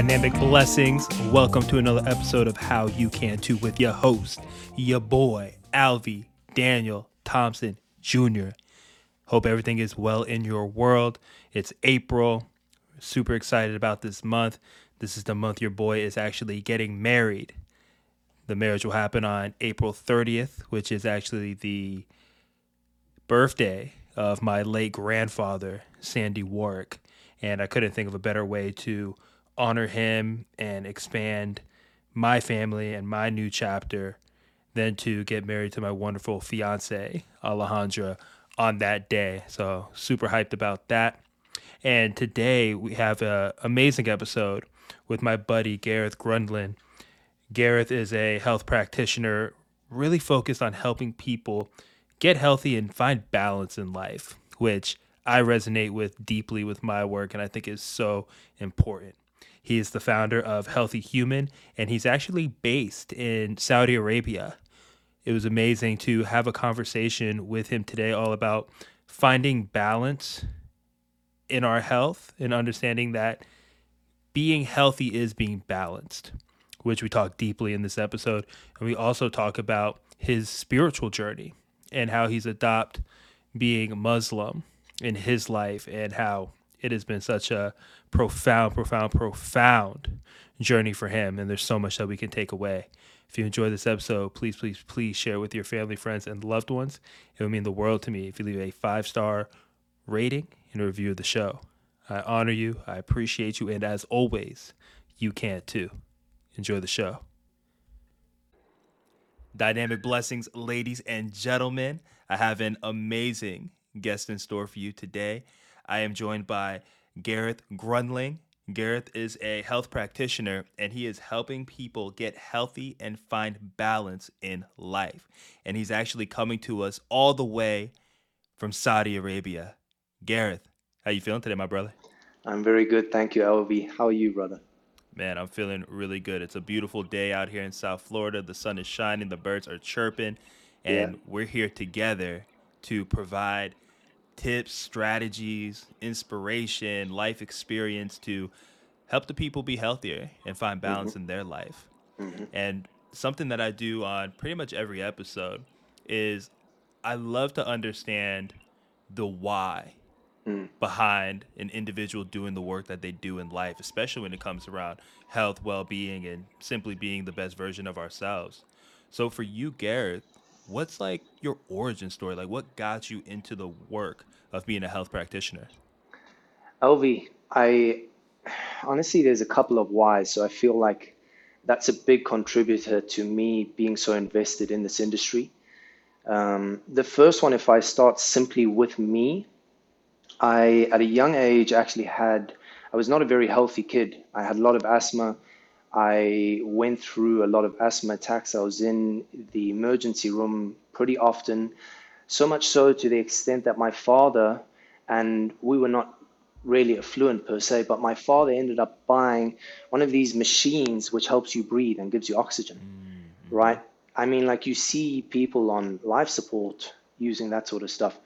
Dynamic blessings. Welcome to another episode of How You Can Too with your host, your boy, Alvey Daniel Thompson Jr. Hope everything is well in your world. It's April. Super excited about this month. This is the month your boy is actually getting married. The marriage will happen on April 30th, which is actually the birthday of my late grandfather, Sandy Warwick. And I couldn't think of a better way to honor him and expand my family and my new chapter than to get married to my wonderful fiance, Alejandra, on that day. So, super hyped about that. And today we have an amazing episode with my buddy Gareth Grundlingh. Gareth is a health practitioner really focused on helping people get healthy and find balance in life, which I resonate with deeply with my work and I think is so important. He is the founder of Healthy Human and he's actually based in Saudi Arabia. It was amazing to have a conversation with him today all about finding balance in our health and understanding that being healthy is being balanced, which we talk deeply in this episode. And we also talk about his spiritual journey and how he's adopt being Muslim in his life and how it has been such a profound, profound, profound journey for him. And there's so much that we can take away. If you enjoy this episode, please, please, please share with your family, friends, and loved ones. It would mean the world to me if you leave a five star rating and a review of the show. I honor you, I appreciate you, and as always, you can too. Enjoy the show. Dynamic blessings, ladies and gentlemen. I have an amazing guest in store for you today. I am joined by Gareth Grundlingh. Gareth is a health practitioner and he is helping people get healthy and find balance in life. And he's actually coming to us all the way from Saudi Arabia. Gareth, how you feeling today, my brother? I'm very good, thank you, Alvey. How are you, brother? Man, I'm feeling really good. It's a beautiful day out here in South Florida. The sun is shining, the birds are chirping, and yeah. we're here together to provide tips, strategies, inspiration, life experience to help the people be healthier and find balance mm-hmm. in their life. Mm-hmm. And something that I do on pretty much every episode is I love to understand the why mm. behind an individual doing the work that they do in life, especially when it comes around health, well being, and simply being the best version of ourselves. So, for you, Gareth, what's like your origin story? Like, what got you into the work of being a health practitioner? Alvey, I honestly, there's a couple of whys. So, I feel like that's a big contributor to me being so invested in this industry. Um, the first one, if I start simply with me, I, at a young age, actually had, I was not a very healthy kid. I had a lot of asthma. I went through a lot of asthma attacks. I was in the emergency room pretty often, so much so to the extent that my father, and we were not really affluent per se, but my father ended up buying one of these machines which helps you breathe and gives you oxygen, mm-hmm. right? I mean, like you see people on life support using that sort of stuff.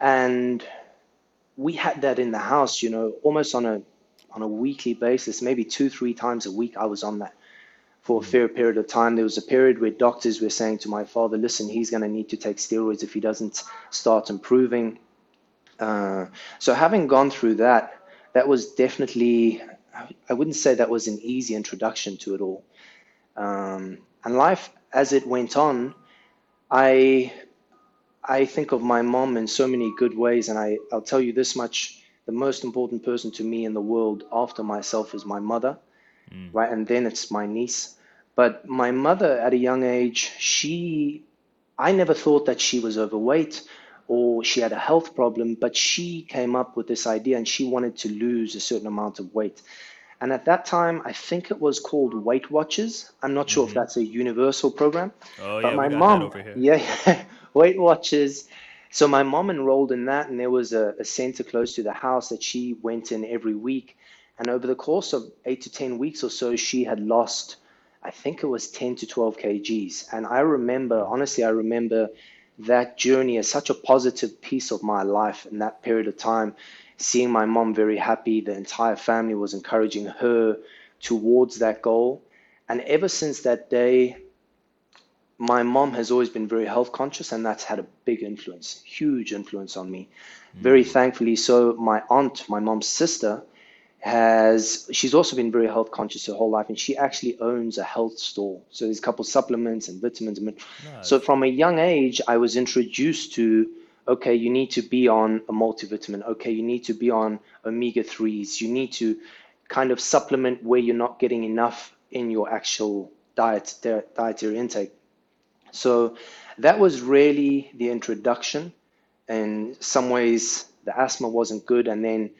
And we had that in the house, you know, almost on a on a weekly basis, maybe two, three times a week. I was on that for a fair period of time. There was a period where doctors were saying to my father, "Listen, he's going to need to take steroids if he doesn't start improving." Uh, so, having gone through that, that was definitely I wouldn't say that was an easy introduction to it all. Um, and life, as it went on, I I think of my mom in so many good ways, and I, I'll tell you this much the most important person to me in the world after myself is my mother, mm. right? And then it's my niece. But my mother, at a young age, she, I never thought that she was overweight or she had a health problem, but she came up with this idea and she wanted to lose a certain amount of weight. And at that time, I think it was called Weight Watchers. I'm not sure mm-hmm. if that's a universal program. Oh, but yeah, my mom, yeah, Weight Watchers. So my mom enrolled in that, and there was a, a center close to the house that she went in every week. And over the course of eight to 10 weeks or so, she had lost, I think it was 10 to 12 kgs. And I remember, honestly, I remember that journey as such a positive piece of my life in that period of time. Seeing my mom very happy, the entire family was encouraging her towards that goal. And ever since that day, my mom has always been very health conscious, and that's had a big influence, huge influence on me. Very mm. thankfully, so my aunt, my mom's sister, has she's also been very health conscious her whole life, and she actually owns a health store. So there's a couple supplements and vitamins. And, so from a young age, I was introduced to okay, you need to be on a multivitamin. Okay, you need to be on omega threes. You need to kind of supplement where you're not getting enough in your actual diet, dietary intake. So that was really the introduction. In some ways, the asthma wasn't good, and then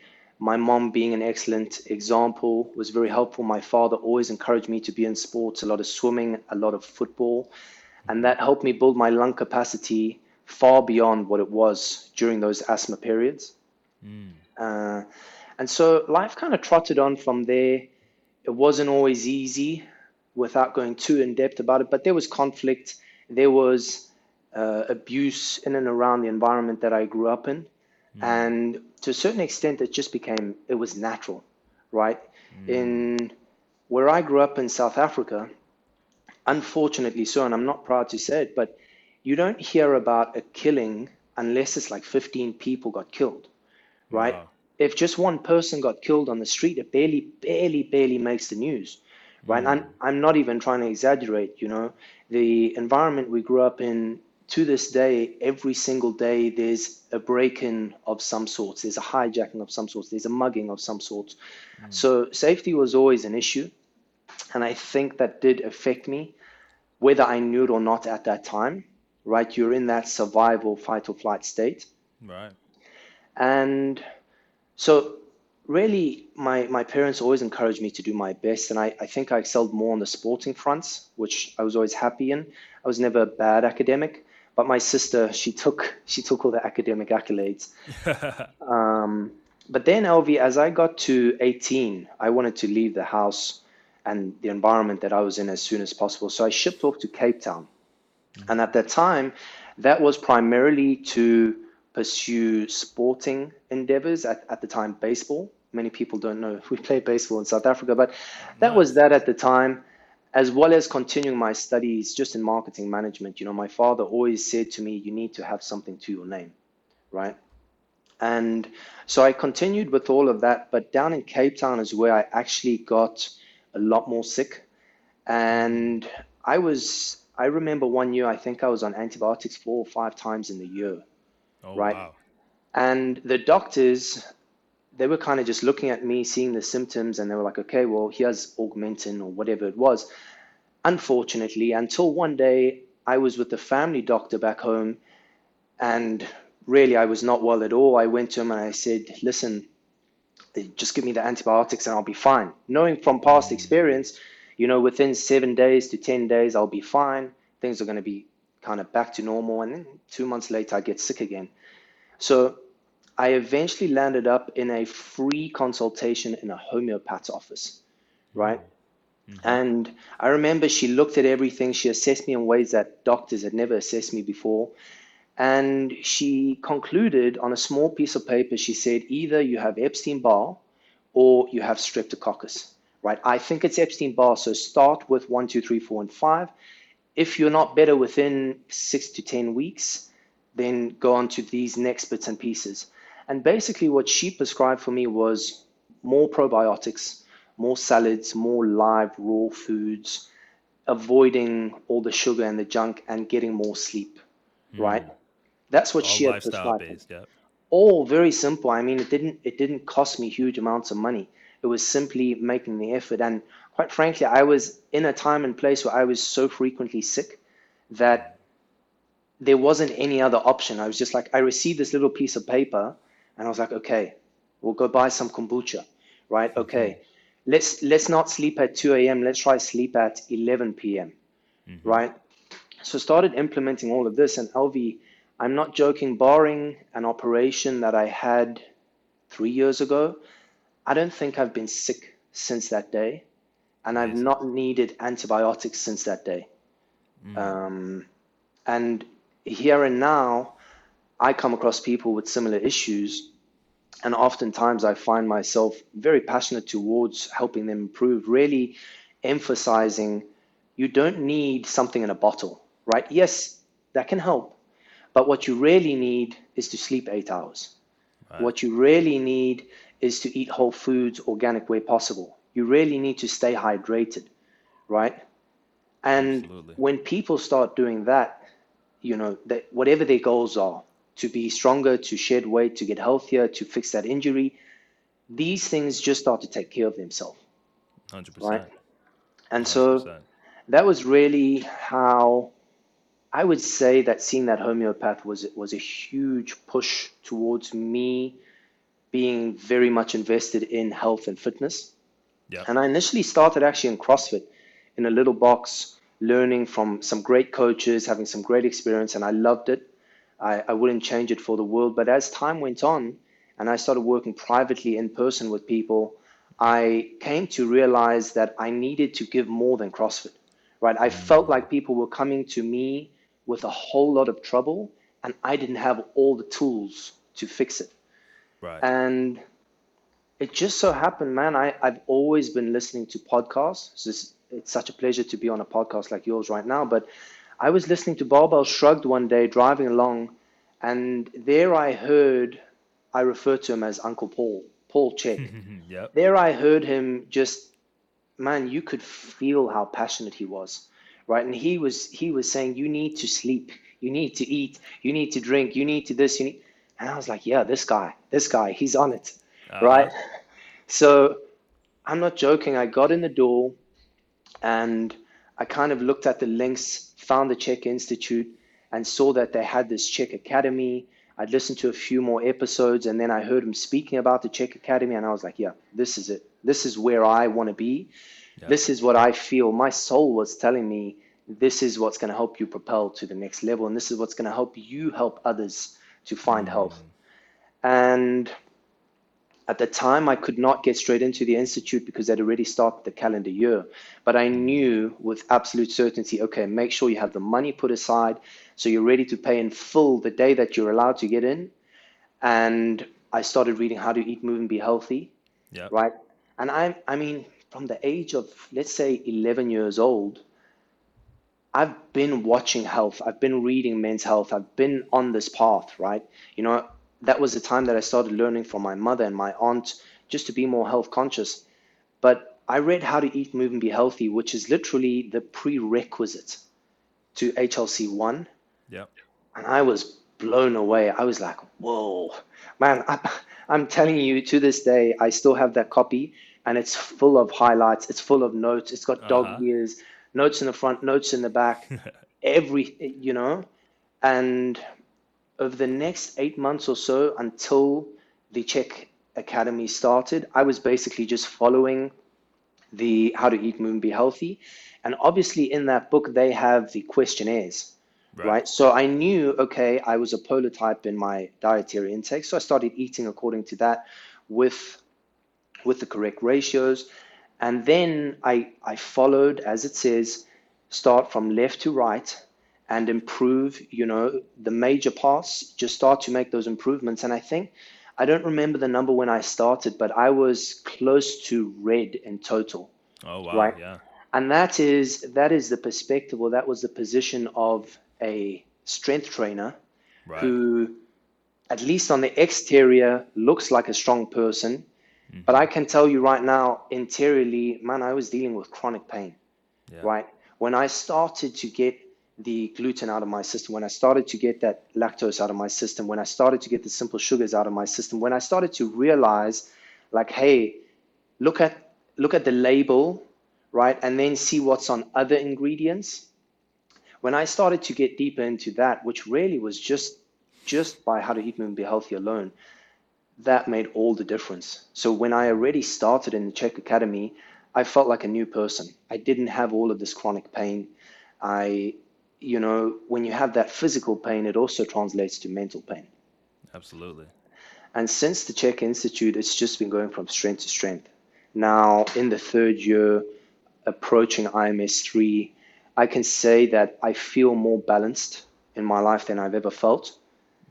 my mom, being an excellent example, was very helpful. My father always encouraged me to be in sports, a lot of swimming, a lot of football, and that helped me build my lung capacity far beyond what it was during those asthma periods. Mm. Uh, and so life kind of trotted on from there. It wasn't always easy without going too in depth about it, but there was conflict, there was uh, abuse in and around the environment that I grew up in. Mm. And to a certain extent, it just became, it was natural, right? Mm. In where I grew up in South Africa, unfortunately so, and I'm not proud to say it, but you don't hear about a killing unless it's like 15 people got killed, right? Wow. If just one person got killed on the street, it barely, barely, barely makes the news, right? Mm. And I'm, I'm not even trying to exaggerate, you know, the environment we grew up in to this day, every single day, there's a break in of some sorts, there's a hijacking of some sorts, there's a mugging of some sorts. Mm. So safety was always an issue. And I think that did affect me, whether I knew it or not at that time, right? You're in that survival, fight or flight state. Right. And so, really, my, my parents always encouraged me to do my best. And I, I think I excelled more on the sporting fronts, which I was always happy in. I was never a bad academic, but my sister, she took, she took all the academic accolades. Um, but then, Alvey, as I got to 18, I wanted to leave the house and the environment that I was in as soon as possible. So I shipped off to Cape Town. And at that time, that was primarily to pursue sporting endeavors, at, at the time, baseball. Many people don't know we play baseball in South Africa, but that was that at the time, as well as continuing my studies just in marketing management. You know, my father always said to me, You need to have something to your name, right? And so I continued with all of that, but down in Cape Town is where I actually got a lot more sick. And I was, I remember one year, I think I was on antibiotics four or five times in the year. Oh Right. wow. And the doctors, they were kind of just looking at me, seeing the symptoms, and they were like, okay, well, here's Augmentin or whatever it was. Unfortunately, until one day I was with the family doctor back home, and really I was not well at all. I went to him and I said, listen, eh, just give me the antibiotics and I'll be fine. Knowing from past mm. experience, you know, within seven days to 10 days, I'll be fine. Things are going to be kind of back to normal. And then two months later, I get sick again. So I eventually landed up in a free consultation in a homeopath's office, right? Mm-hmm. And I remember she looked at everything. She assessed me in ways that doctors had never assessed me before. And she concluded on a small piece of paper, she said, either you have Epstein Barr or you have streptococcus, right? I think it's Epstein Barr. So start with one, two, three, four, and five. If you're not better within six to 10 weeks, then go on to these next bits and pieces. And basically, what she prescribed for me was more probiotics, more salads, more live, raw foods, avoiding all the sugar and the junk, and getting more sleep, hmm. right? That's what All she had prescribed. based. All very simple. I mean, it didn't it didn't cost me huge amounts of money. It was simply making the effort. And quite frankly, I was in a time and place where I was so frequently sick that there wasn't any other option. I was just like, I received this little piece of paper, and I was like, okay, we'll go buy some kombucha, right? Mm-hmm. Okay, let's let's not sleep at 2 a.m. Let's try sleep at 11 p.m. Mm-hmm. Right? So started implementing all of this, and Alvey, I'm not joking. Barring an operation that I had three years ago, I don't think I've been sick since that day, and I've not needed antibiotics since that day. Mm-hmm. Um, and here and now, I come across people with similar issues, and oftentimes I find myself very passionate towards helping them improve, really emphasizing you don't need something in a bottle, right? Yes, that can help, but what you really need is to sleep eight hours. Right. What you really need is to eat whole foods, organic where possible. You really need to stay hydrated, right? And Absolutely. when people start doing that, you know, that whatever their goals are, to be stronger, to shed weight, to get healthier, to fix that injury, these things just start to take care of themselves. 100%. Right? And 100%. so that was really how I would say that seeing that homeopath was was a huge push towards me being very much invested in health and fitness. Yeah. And I initially started actually in CrossFit in a little box, learning from some great coaches, having some great experience, and I loved it. I, I wouldn't change it for the world. But as time went on and I started working privately in person with people, I came to realize that I needed to give more than CrossFit. Right? I mm. felt like people were coming to me with a whole lot of trouble and I didn't have all the tools to fix it. Right. And it just so happened, man, I, I've always been listening to podcasts. It's, it's such a pleasure to be on a podcast like yours right now. But I was listening to Barbell Shrugged one day driving along, and there I heard, I refer to him as Uncle Paul, Paul Chek. yep. There I heard him just, man, you could feel how passionate he was right? And he was he was saying, you need to sleep, you need to eat, you need to drink, you need to this, you need. And I was like, yeah, this guy, this guy, he's on it, uh-huh. right? So I'm not joking. I got in the door, and I kind of looked at the links, found the CHEK Institute, and saw that they had this CHEK Academy. I'd listened to a few more episodes, and then I heard him speaking about the CHEK Academy, and I was like, yeah, this is it. This is where I want to be. Yeah. This is what I feel. My soul was telling me this is what's going to help you propel to the next level, and this is what's going to help you help others to find mm-hmm. health. And at the time, I could not get straight into the institute because they'd already started the calendar year. But I knew with absolute certainty okay, make sure you have the money put aside so you're ready to pay in full the day that you're allowed to get in. And I started reading How to Eat, Move, and Be Healthy. Yeah. Right. And I, I mean, from the age of, let's say, 11 years old, I've been watching health. I've been reading men's health. I've been on this path, right? You know, that was the time that I started learning from my mother and my aunt just to be more health conscious. But I read How to Eat, Move, and Be Healthy, which is literally the prerequisite to HLC1. Yeah. And I was blown away. I was like, whoa, man, I, I'm telling you to this day, I still have that copy and it's full of highlights. It's full of notes. It's got dog uh-huh. ears, notes in the front, notes in the back, every, you know. And over the next eight months or so until the CHEK Academy started, I was basically just following the How to Eat, Moon Be Healthy. And obviously, in that book, they have the questionnaires. Right. right. So I knew, okay, I was a polar type in my dietary intake. So I started eating according to that with with the correct ratios. And then I, I followed, as it says, start from left to right and improve, you know, the major parts, just start to make those improvements. And I think, I don't remember the number when I started, but I was close to red in total. Oh, wow. Right? Yeah. And that is, that is the perspective, or that was the position of a strength trainer right. who, at least on the exterior, looks like a strong person Mm-hmm. But I can tell you right now, interiorly, man, I was dealing with chronic pain. Yeah. Right. When I started to get the gluten out of my system, when I started to get that lactose out of my system, when I started to get the simple sugars out of my system, when I started to realize, like, hey, look at look at the label, right, and then see what's on other ingredients. When I started to get deeper into that, which really was just just by how to eat and be healthy alone, that made all the difference. So when I already started in the CHEK Academy, I felt like a new person. I didn't have all of this chronic pain. I, you know, when you have that physical pain, it also translates to mental pain. Absolutely. And since the CHEK Institute, it's just been going from strength to strength. Now, in the third year, approaching IMS 3, I can say that I feel more balanced in my life than I've ever felt.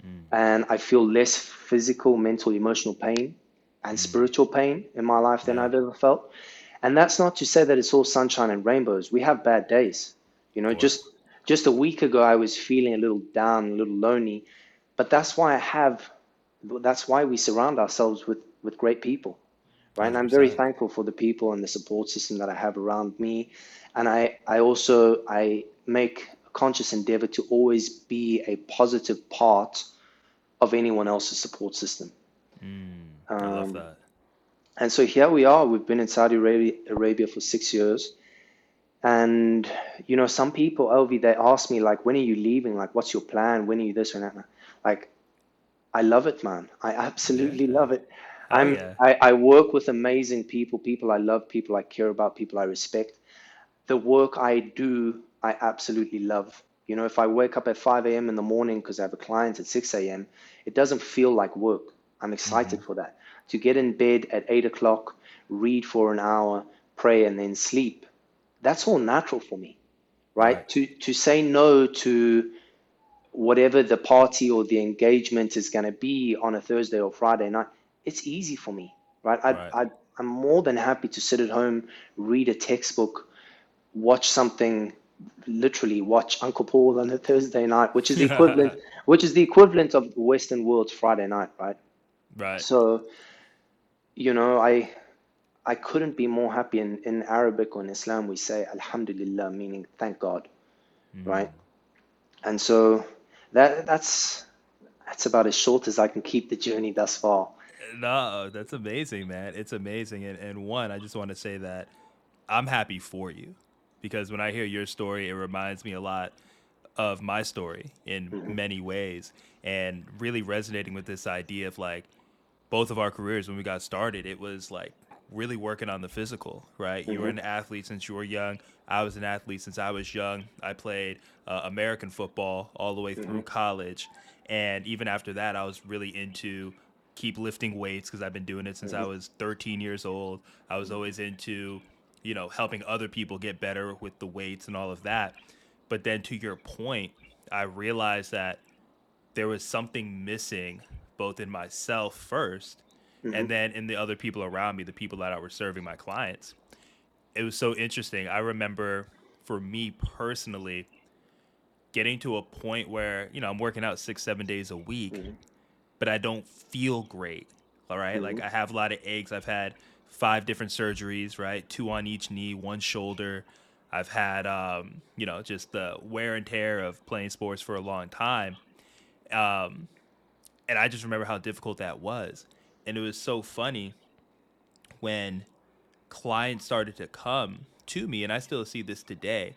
Mm. and I feel less physical, mental, emotional pain and mm. spiritual pain in my life than. I've ever felt. And that's not to say that it's all sunshine and rainbows. We have bad days. You know, just just a week ago I was feeling a little down, a little lonely, but that's why I have that's why we surround ourselves with with great people right? And I'm very thankful for the people and the support system that I have around me. And I, I also I make a conscious endeavor to always be a positive part of anyone else's support system. I love Um, that. and so here we are. We've been in Saudi Arabia, Arabia for six years. And, you know, some people, Alvey, they ask me, like, when are you leaving? Like, what's your plan? When are you this or that? Like, I love it, man. I absolutely love it. Hell I'm yeah. I, I work with amazing people, people I love, people I care about, people I respect. The work I do, I absolutely love. You know, if I wake up at 5 a.m. in the morning because I have a client at 6 a.m., it doesn't feel like work. I'm excited mm-hmm. for that. To get in bed at 8 o'clock, read for an hour, pray, and then sleep, that's all natural for me, right? Right. To to say no to whatever the party or the engagement is going to be on a Thursday or Friday night, it's easy for me, right? I, Right. I, I'm more than happy to sit at home, read a textbook, watch something, literally watch Uncle Paul on a Thursday night, which is the equivalent, which is the equivalent of the Western world's Friday night, right? Right. So, you know, I I couldn't be more happy. In, in Arabic or in Islam, we say Alhamdulillah, meaning thank God, mm. right? And so that that's that's about as short as I can keep the journey thus far. No, that's amazing, man. It's amazing. And, and one, I just want to say that I'm happy for you because when I hear your story, it reminds me a lot of my story in mm-hmm. many ways and really resonating with this idea of like both of our careers when we got started, it was like really working on the physical, right? You were mm-hmm. an athlete since you were young. I was an athlete since I was young. I played uh, American football all the way through mm-hmm. college. And even after that, I was really into keep lifting weights because I've been doing it since I mm-hmm. was 13 years old. I was always into, you know, helping other people get better with the weights and all of that. But then to your point, I realized that there was something missing both in myself 1st and then in the other people around me, the people that I was serving my clients. It was so interesting. I remember for me personally getting to a point where, you know, I'm working out six, seven days a week, but I don't feel great. All right? Like I have a lot of aches. I've had five different surgeries, right? Two on each knee, one shoulder. I've had, um, you know, just the wear and tear of playing sports for a long time. Um, and I just remember how difficult that was. And it was so funny when clients started to come to me, and I still see this today.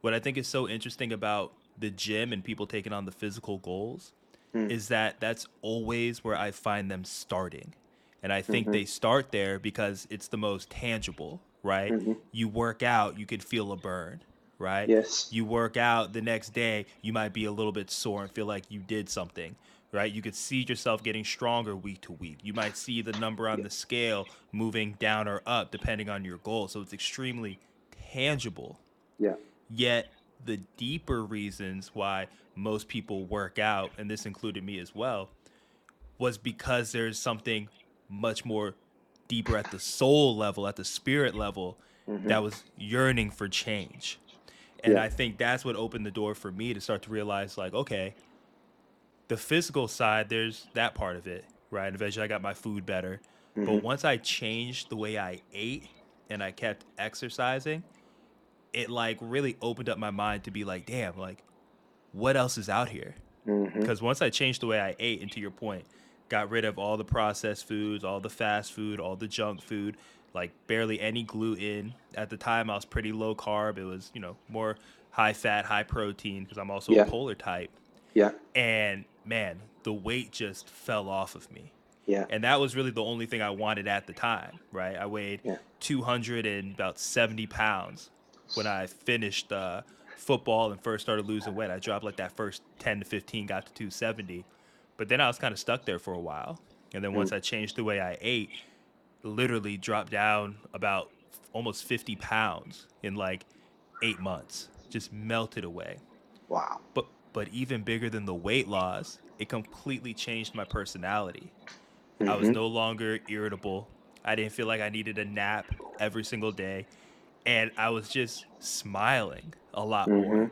What I think is so interesting about the gym and people taking on the physical goals hmm. is that that's always where I find them starting. And I think mm-hmm. they start there because it's the most tangible, right? Mm-hmm. You work out, you can feel a burn, right? Yes. You work out the next day, you might be a little bit sore and feel like you did something, right? You could see yourself getting stronger week to week. You might see the number on the scale moving down or up depending on your goal. So it's extremely tangible. Yeah. Yet the deeper reasons why most people work out, and this included me as well, was because there's something much more deeper at the soul level, at the spirit level, mm-hmm. that was yearning for change. And Yeah. I think that's what opened the door for me to start to realize, like, okay, the physical side, there's that part of it, right? Eventually, I got my food better. But mm-hmm. once I changed the way I ate and I kept exercising, it like really opened up my mind to be like, damn, like, what else is out here? Mm-hmm. Because once I changed the way I ate, and to your point, got rid of all the processed foods, all the fast food, all the junk food, like barely any gluten. At the time, I was pretty low carb. It was, you know, more high fat, high protein because I'm also Yeah. a polar type. Yeah. And man, the weight just fell off of me. Yeah. And that was really the only thing I wanted at the time, right? I weighed Yeah. 200 and about 70 pounds when I finished uh, football and first started losing weight. I dropped like that first 10 to 15, got to 270. But then I was kind of stuck there for a while. And then once I changed the way I ate, literally dropped down about almost 50 pounds in like eight months, just melted away. Wow. But but even bigger than the weight loss, it completely changed my personality. I was Mm-hmm. no longer irritable. I didn't feel like I needed a nap every single day. And I was just smiling a lot Mm-hmm. more.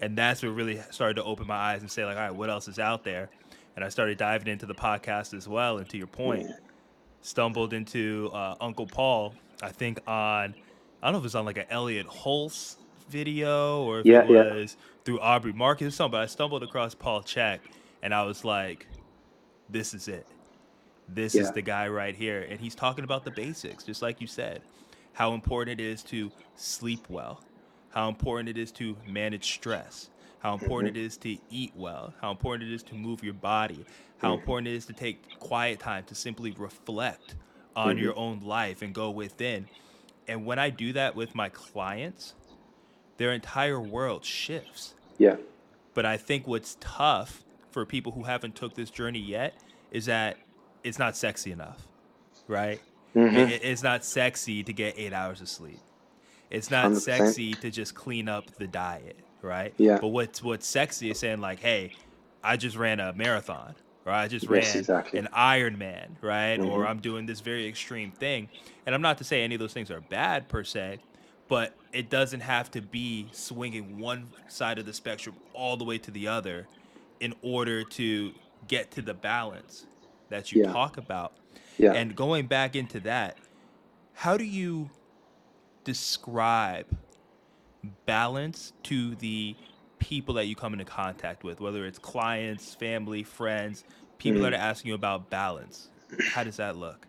And that's what really started to open my eyes and say, like, all right, what else is out there? And I started diving into the podcast as well. And to your point, stumbled into uh, Uncle Paul, I think on, I don't know if it was on like an Elliot Hulse video or if Yeah, it yeah. was through Aubrey Marcus or something, but I stumbled across Paul Chek and I was like, this is it. This is the guy right here. And he's talking about the basics, just like you said. How important it is to sleep well, how important it is to manage stress, how mm-hmm. important it is to eat well, how important it is to move your body, how mm-hmm. important it is to take quiet time to simply reflect on mm-hmm. your own life and go within. And when I do that with my clients, their entire world shifts. Yeah. But I think what's tough for people who haven't took this journey yet is that it's not sexy enough, right? Mm-hmm. It- it- it's not sexy to get eight hours of sleep. It's not 100%. sexy to just clean up the diet, right? Yeah. But what's what's sexy is saying like, hey, I just ran a marathon, or I just Yes, ran exactly. an Ironman, right? Or Mhm. I'm doing this very extreme thing. And I'm not to say any of those things are bad per se, but it doesn't have to be swinging one side of the spectrum all the way to the other in order to get to the balance that you Yeah. talk about. Yeah. And going back into that, how do you describe balance to the people that you come into contact with, whether it's clients, family, friends, people that mm. are asking you about balance? How does that look?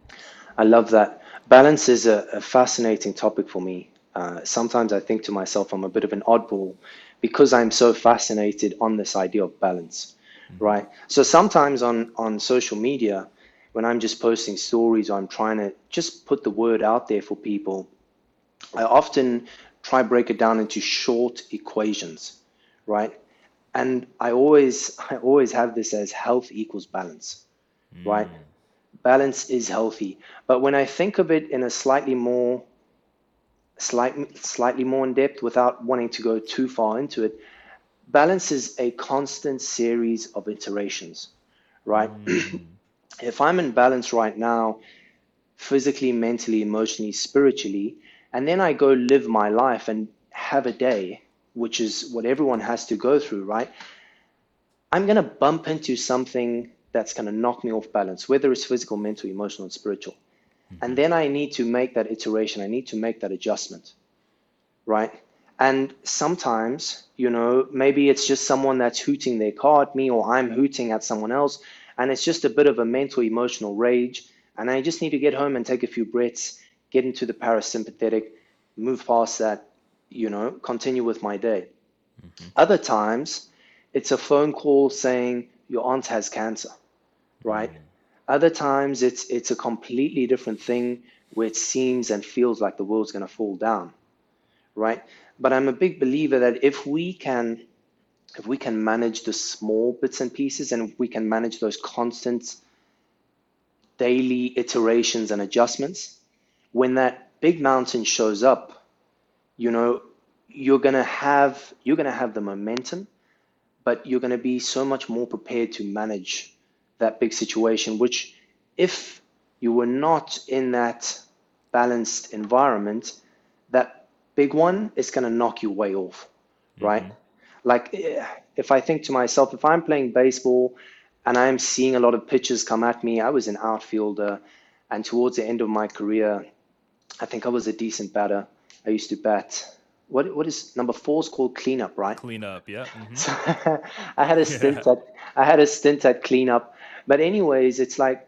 I love that. Balance is a, a fascinating topic for me. Uh, sometimes I think to myself, I'm a bit of an oddball because I'm so fascinated on this idea of balance, right? So sometimes on, on social media, when I'm just posting stories or I'm trying to just put the word out there for people, I often try break it down into short equations, right? And I always I always have this as health equals balance, right? balance is healthy. But when I think of it in a slightly more slightly slightly more in depth without wanting to go too far into it, balance is a constant series of iterations, right? Hmm. if I'm in balance right now, physically, mentally, emotionally, spiritually, and then I go live my life and have a day, which is what everyone has to go through, right? I'm going to bump into something that's going to knock me off balance, whether it's physical, mental, emotional, and spiritual. Mm-hmm. And then I need to make that iteration. I need to make that adjustment, right? And sometimes, you know, maybe it's just someone that's hooting their car at me, or I'm hooting at someone else, and it's just a bit of a mental, emotional rage. And I just need to get home and take a few breaths, get into the parasympathetic, move past that, you know, continue with my day. Mm-hmm. Other times, it's a phone call saying your aunt has cancer, right? Mm-hmm. Other times, it's it's a completely different thing where it seems and feels like the world's going to fall down, right? But I'm a big believer that if we can if we can manage the small bits and pieces and we can manage those constant daily iterations and adjustments, when that big mountain shows up, you know, you're gonna have you're gonna have the momentum, but you're gonna be so much more prepared to manage that big situation, which if you were not in that balanced environment, that big one is gonna knock you way off, right? Like eh, if I think to myself, if I'm playing baseball and I'm seeing a lot of pitches come at me, I was an outfielder, and towards the end of my career, I think I was a decent batter. I used to bat. What what is number four is called cleanup, right? Clean up, yeah. mhm. So I had a stint at I had a stint at cleanup. But anyways, it's like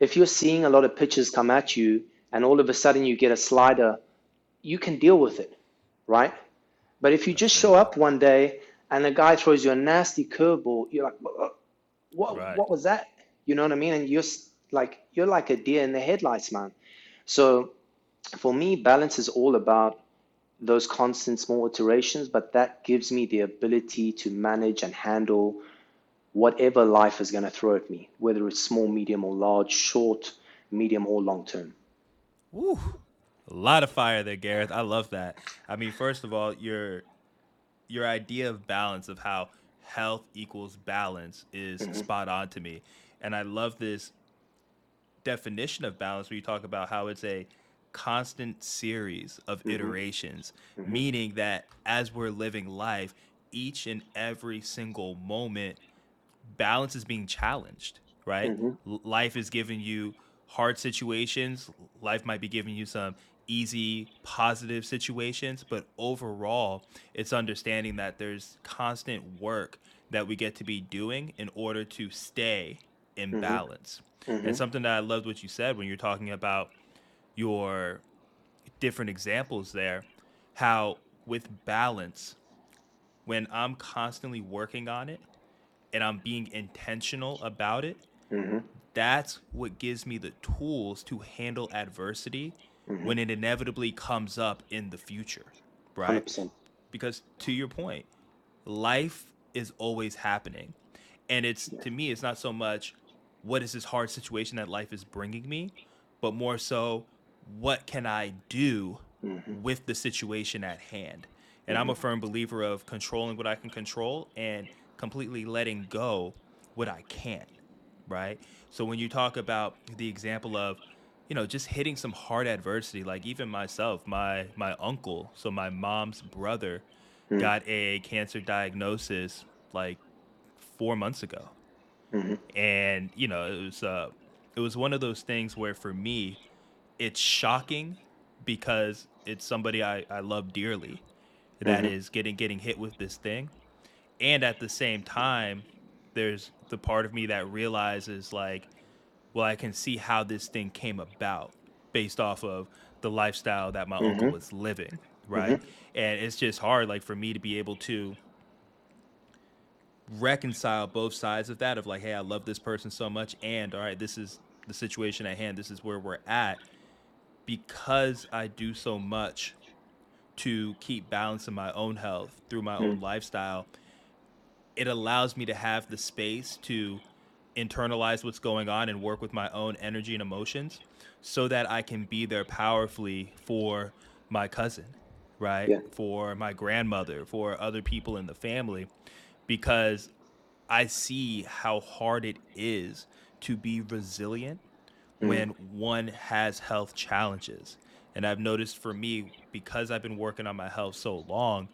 if you're seeing a lot of pitches come at you and all of a sudden you get a slider, you can deal with it, right? But if you just show up one day and a guy throws you a nasty curveball, you're like, what, Right. what was that? You know what I mean? And you're like, you're like a deer in the headlights, man. So for me, balance is all about those constant small iterations, but that gives me the ability to manage and handle whatever life is going to throw at me, whether it's small, medium, or large, short, medium, or long term. Woo. A lot of fire there, Gareth. I love that. I mean, first of all, you're your idea of balance of how health equals balance is mm-hmm. spot on to me. And I love this definition of balance where you talk about how it's a constant series of mm-hmm. iterations, mm-hmm. meaning that as we're living life, each and every single moment, balance is being challenged, right? Mm-hmm. L- life is giving you hard situations, life might be giving you some easy, positive situations, but overall, it's understanding that there's constant work that we get to be doing in order to stay in mm-hmm. balance. And mm-hmm. something that I loved what you said when you're talking about your different examples there, how with balance, when I'm constantly working on it and I'm being intentional about it, mm-hmm. that's what gives me the tools to handle adversity mm-hmm. when it inevitably comes up in the future, right? 100%. Because to your point, life is always happening. And it's to me, it's not so much what is this hard situation that life is bringing me, but more so what can I do mm-hmm. with the situation at hand. And I'm a firm believer of controlling what I can control and completely letting go what I can't, right? So when you talk about the example of, you know, just hitting some hard adversity, like even myself, my my uncle, so my mom's brother hmm. got a cancer diagnosis like 4 months ago. Mm-hmm. And you know it was uh it was one of those things where for me it's shocking because it's somebody I, I love dearly that mm-hmm. is getting getting hit with this thing and at the same time there's the part of me that realizes like well i can see how this thing came about based off of the lifestyle that my uncle mm-hmm. was living mm-hmm. right? And it's just hard like for me to be able to reconcile both sides of that of like hey i love this person so much and all right this is the situation at hand this is where we're at because i do so much to keep balance in my own health through my own mm-hmm. lifestyle it allows me to have the space to internalize what's going on and work with my own energy and emotions so that I can be there powerfully for my cousin, right? Yeah. For my grandmother, for other people in the family, because I see how hard it is to be resilient mm-hmm. when one has health challenges. And I've noticed for me, because I've been working on my health so long,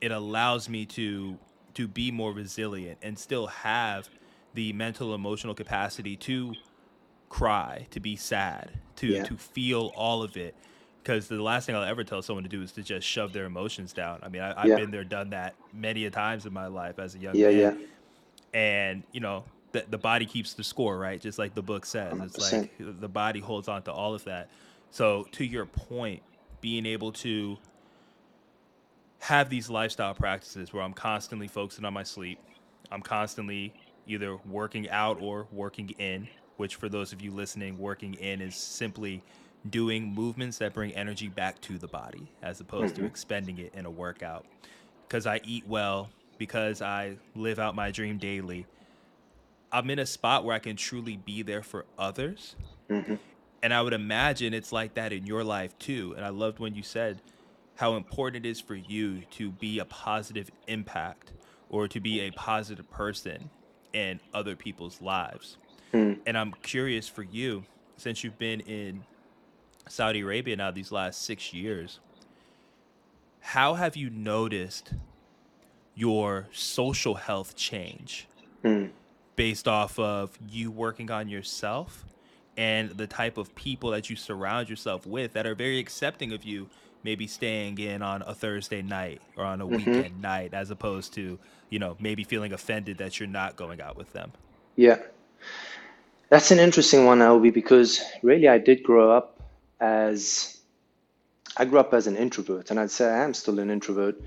it allows me to to be more resilient and still have the mental emotional capacity to cry to be sad to Yeah. to feel all of it because the last thing i'll ever tell someone to do is to just shove their emotions down i mean I, i've Yeah. been there done that many a times in my life as a young Yeah, man yeah. and you know the, the body keeps the score right just like the book says it's 100%. like the body holds on to all of that so to your point being able to have these lifestyle practices where i'm constantly focusing on my sleep i'm constantly either working out or working in which for those of you listening working in is simply doing movements that bring energy back to the body as opposed to mm-hmm. expending it in a workout because i eat well because i live out my dream daily I'm in a spot where I can truly be there for others. Mm-hmm. And I would imagine it's like that in your life too. And I loved when you said how important it is for you to be a positive impact or to be a positive person in other people's lives. Hmm. And I'm curious for you, since you've been in Saudi Arabia now these last six years, how have you noticed your social health change? Hmm. based off of you working on yourself and the type of people that you surround yourself with that are very accepting of you maybe staying in on a Thursday night or on a weekend night as opposed to, you know, maybe feeling offended that you're not going out with them. Yeah. That's an interesting one, Alvey, because really I did grow up as I grew up as an introvert, and I'd say I am still an introvert,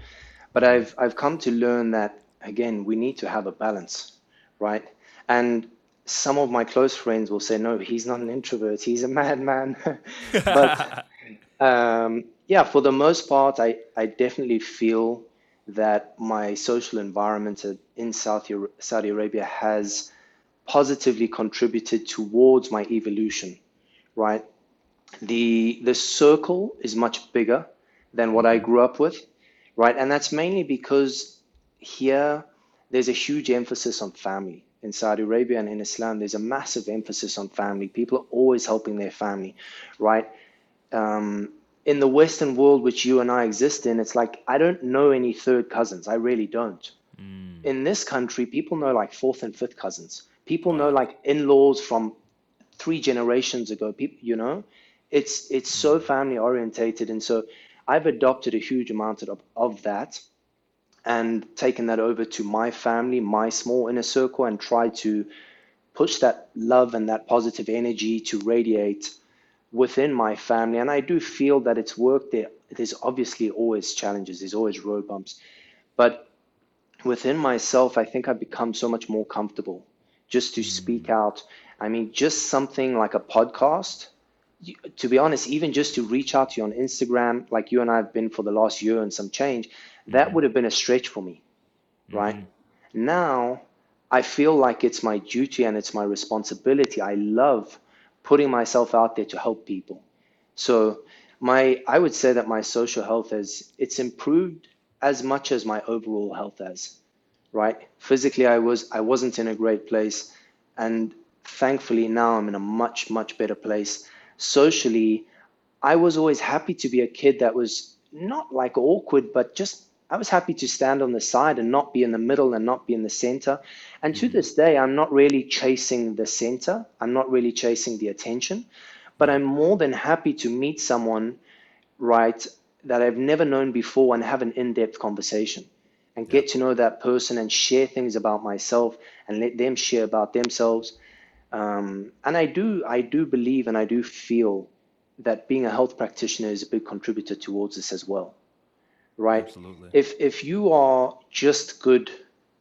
but I've I've come to learn that again, we need to have a balance, right? And some of my close friends will say, no, he's not an introvert, he's a madman. But um, yeah, for the most part, I, I definitely feel that my social environment in Saudi, Saudi Arabia has positively contributed towards my evolution, right? The the circle is much bigger than what I grew up with, right? And that's mainly because here there's a huge emphasis on family. In Saudi Arabia and in Islam, there's a massive emphasis on family. People are always helping their family, right? Um, in the Western world, which you and I exist in, it's like I don't know any third cousins. I really don't. Mm. In this country, people know like fourth and fifth cousins. People know like in-laws from three generations ago. People, you know, it's it's so family orientated, and so I've adopted a huge amount of of that and taken that over to my family, my small inner circle, and tried to push that love and that positive energy to radiate within my family. And I do feel that it's worked there. There's obviously always challenges, there's always road bumps. But within myself, I think I've become so much more comfortable just to speak mm. out. I mean, just something like a podcast. To be honest, even just to reach out to you on Instagram, like you and I have been for the last year and some change, that mm. would have been a stretch for me, mm. right? Now I feel like it's my duty and it's my responsibility. I love putting myself out there to help people. So my I would say that my social health has it's improved as much as my overall health has, right? Physically I was I wasn't in a great place and thankfully now I'm in a much much better place. Socially, I was always happy to be a kid that was not like awkward but just I was happy to stand on the side and not be in the middle and not be in the center. And to this day, I'm not really chasing the center. I'm not really chasing the attention, but I'm more than happy to meet someone, right, that I've never known before and have an in depth conversation and get to know that person and share things about myself and let them share about themselves. Um, and I do, I do believe and I do feel that being a health practitioner is a big contributor towards this as well right? Absolutely. If if you are just good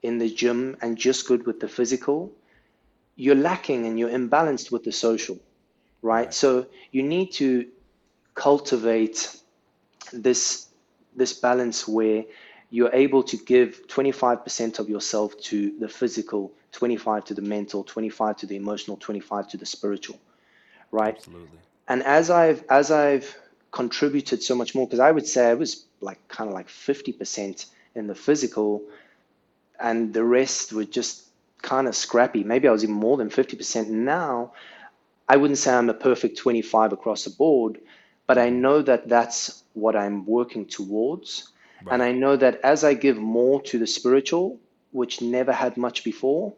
in the gym and just good with the physical, you're lacking and you're imbalanced with the social, right? So you need to cultivate this this balance where you're able to give 25% of yourself to the physical, 25 to the mental, 25 to the emotional, 25 to the spiritual, right? Absolutely. and as I've as I've contributed so much more, because I would say I was like kind of like fifty percent in the physical, and the rest were just kind of scrappy. Maybe I was even more than fifty percent. Now, I wouldn't say I'm a perfect twenty five across the board, but I know that that's what I'm working towards, and I know that as I give more to the spiritual, which never had much before,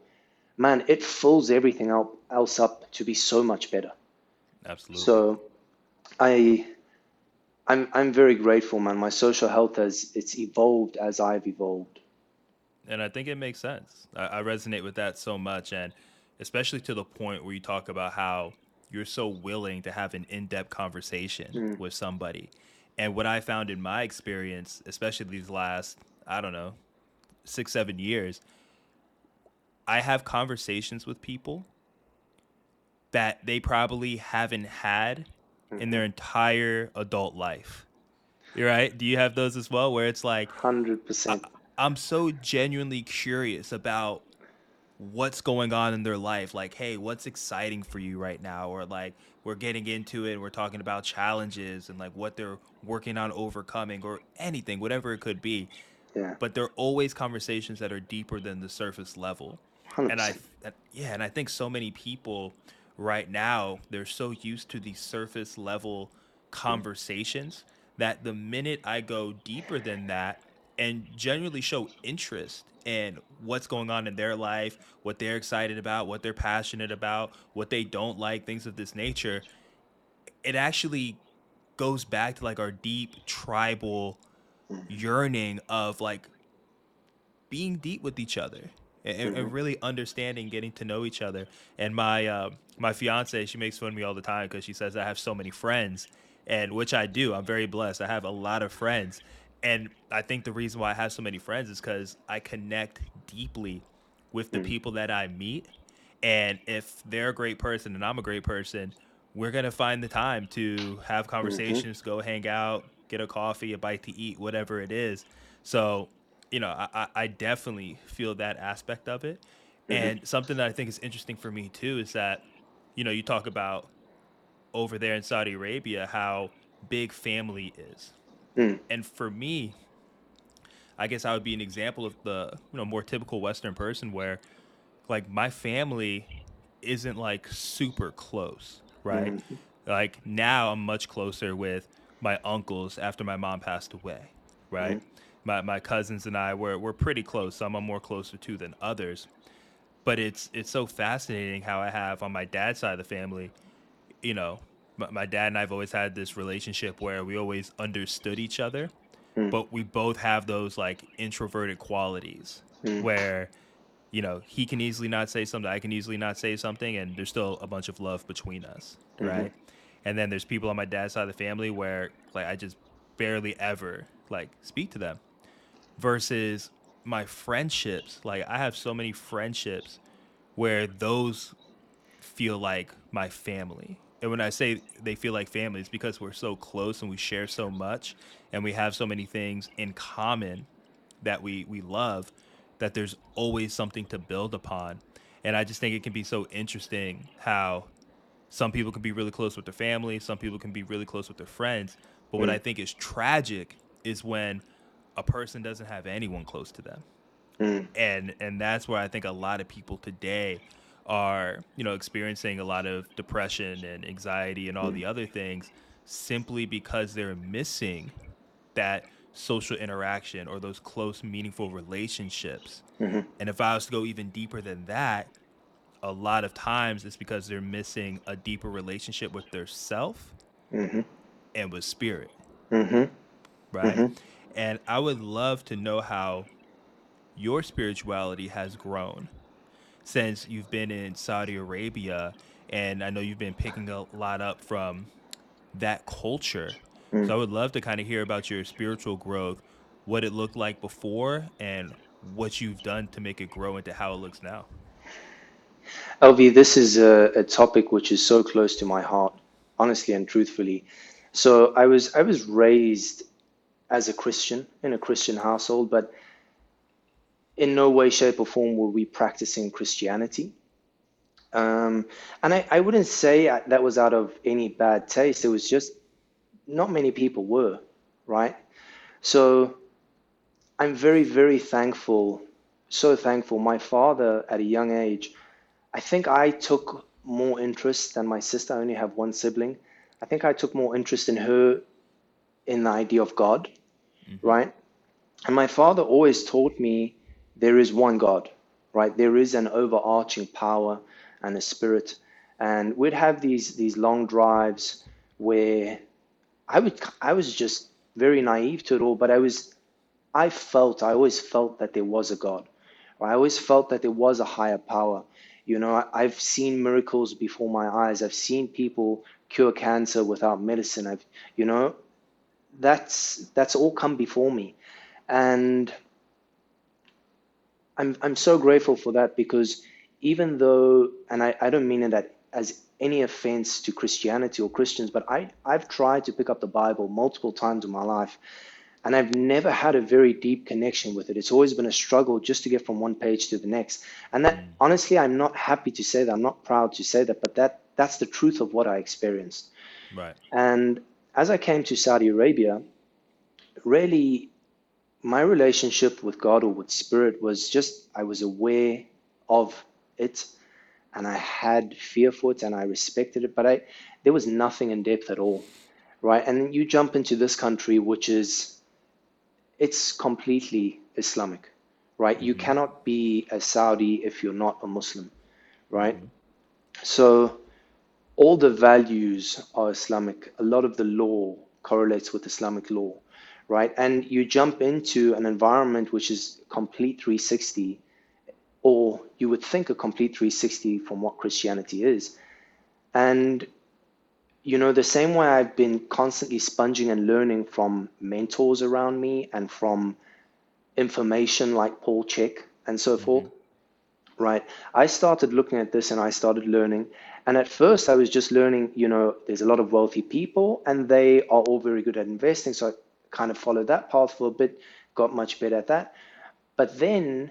man, it fills everything else up to be so much better. Absolutely. So I I'm I'm very grateful, man. My social health has it's evolved as I've evolved. And I think it makes sense. I, I resonate with that so much, and especially to the point where you talk about how you're so willing to have an in-depth conversation mm. with somebody. And what I found in my experience, especially these last, I don't know, six, seven years, I have conversations with people that they probably haven't had Hmm. in their entire adult life. You're right. Do you have those as well, where it's like Hundred percent. I'm so genuinely curious about what's going on in their life. Like, hey, what's exciting for you right now? Or like, we're getting into it. We're talking about challenges and like what they're working on overcoming or anything, whatever it could be. Yeah. But they're always conversations that are deeper than the surface level. And I, 100%. yeah, and I think so many people right now they're so used to the surface level conversations that the minute I go deeper than that and genuinely show interest in what's going on in their life, what they're excited about, what they're passionate about, what they don't like, things of this nature, it actually goes back to like our deep tribal yearning of like being deep with each other and, and really understanding getting to know each other. And my uh, my fiance she makes fun of me all the time because she says i have so many friends and which i do i'm very blessed. I have a lot of friends and i think the reason why i have so many friends is because i connect deeply with the hmm. people that i meet and if they're a great person and i'm a great person we're gonna find the time to have mm-hmm. conversations go hang out get a coffee a bite to eat whatever it is. So you know, I, I- I definitely feel that aspect of it. Mm-hmm. And something that I think is interesting for me too is that, you know, you talk about over there in Saudi Arabia how big family is. Mm. And for me, I guess I would be an example of the you know more typical Western person where like my family isn't like super close, right? Mm-hmm. Like now I'm much closer with my uncles after my mom passed away, right? Mm-hmm. My my cousins and I were we're pretty close. Some I'm more closer to than others. But it's it's so fascinating how I have on my dad's side of the family, you know, my, my dad and I've always had this relationship where we always understood each other, Mm. but we both have those like introverted qualities Mm. where you know he can easily not say something i can easily not say something and there's still a bunch of love between us Mhm. right and then there's people on my dad's side of the family where like i just barely ever like speak to them versus my friendships like i have so many friendships where those feel like my family. And when i say they feel like family it's because we're so close and we share so much and we have so many things in common that we we love that there's always something to build upon. And i just think it can be so interesting how some people can be really close with their family some people can be really close with their friends. But what Mm. i think is tragic is when a person doesn't have anyone close to them Mm. and and that's where i think a lot of people today are you know experiencing a lot of depression and anxiety and all the other things simply because they're missing that social interaction or those close meaningful relationships Mhm. and if i was to go even deeper than that a lot of times it's because they're missing a deeper relationship with their self Mhm. and with spirit Mhm. right? And I would love to know how your spirituality has grown since you've been in Saudi Arabia, and I know you've been picking a lot up from that culture. Mm. So I would love to kind of hear about your spiritual growth, what it looked like before, and what you've done to make it grow into how it looks now. Alvey, this is a, a topic which is so close to my heart, honestly and truthfully. So I was I was raised as a Christian in a Christian household, but in no way, shape, or form were we practicing Christianity. Um, and I, I wouldn't say that was out of any bad taste. It was just not many people were, right? So I'm very, very thankful, so thankful. My father, at a young age, I think I took more interest than my sister. I only have one sibling. I think I took more interest in her in the idea of God, mm-hmm. right? And my father always taught me there is one God, right? There is an overarching power and a spirit. And we'd have these these long drives where I would I was just very naive to it all, but I was I felt I always felt that there was a God. I always felt that there was a higher power. You know, I, I've seen miracles before my eyes. I've seen people cure cancer without medicine. I've, you know, that's that's all come before me, and I'm I'm so grateful for that because even though, and I, I don't mean it that as any offense to Christianity or Christians, but I I've tried to pick up the Bible multiple times in my life, and I've never had a very deep connection with it. It's always been a struggle just to get from one page to the next. And that mm. honestly, I'm not happy to say that. I'm not proud to say that, but that that's the truth of what I experienced. Right. And as I came to Saudi Arabia, really my relationship with God or with spirit was just I was aware of it and I had fear for it and I respected it, but I there was nothing in depth at all. Right. And you jump into this country which is it's completely Islamic. Right? You mm-hmm. cannot be a Saudi if you're not a Muslim. Right? Mm-hmm. So all the values are Islamic. A lot of the law correlates with Islamic law, right? And you jump into an environment which is complete 360, or you would think a complete 360 from what Christianity is. And, you know, the same way I've been constantly sponging and learning from mentors around me and from information like Paul Chek and so forth, right? I started looking at this and I started learning. And at first, I was just learning, you know, there's a lot of wealthy people and they are all very good at investing. So I kind of followed that path for a bit, got much better at that. But then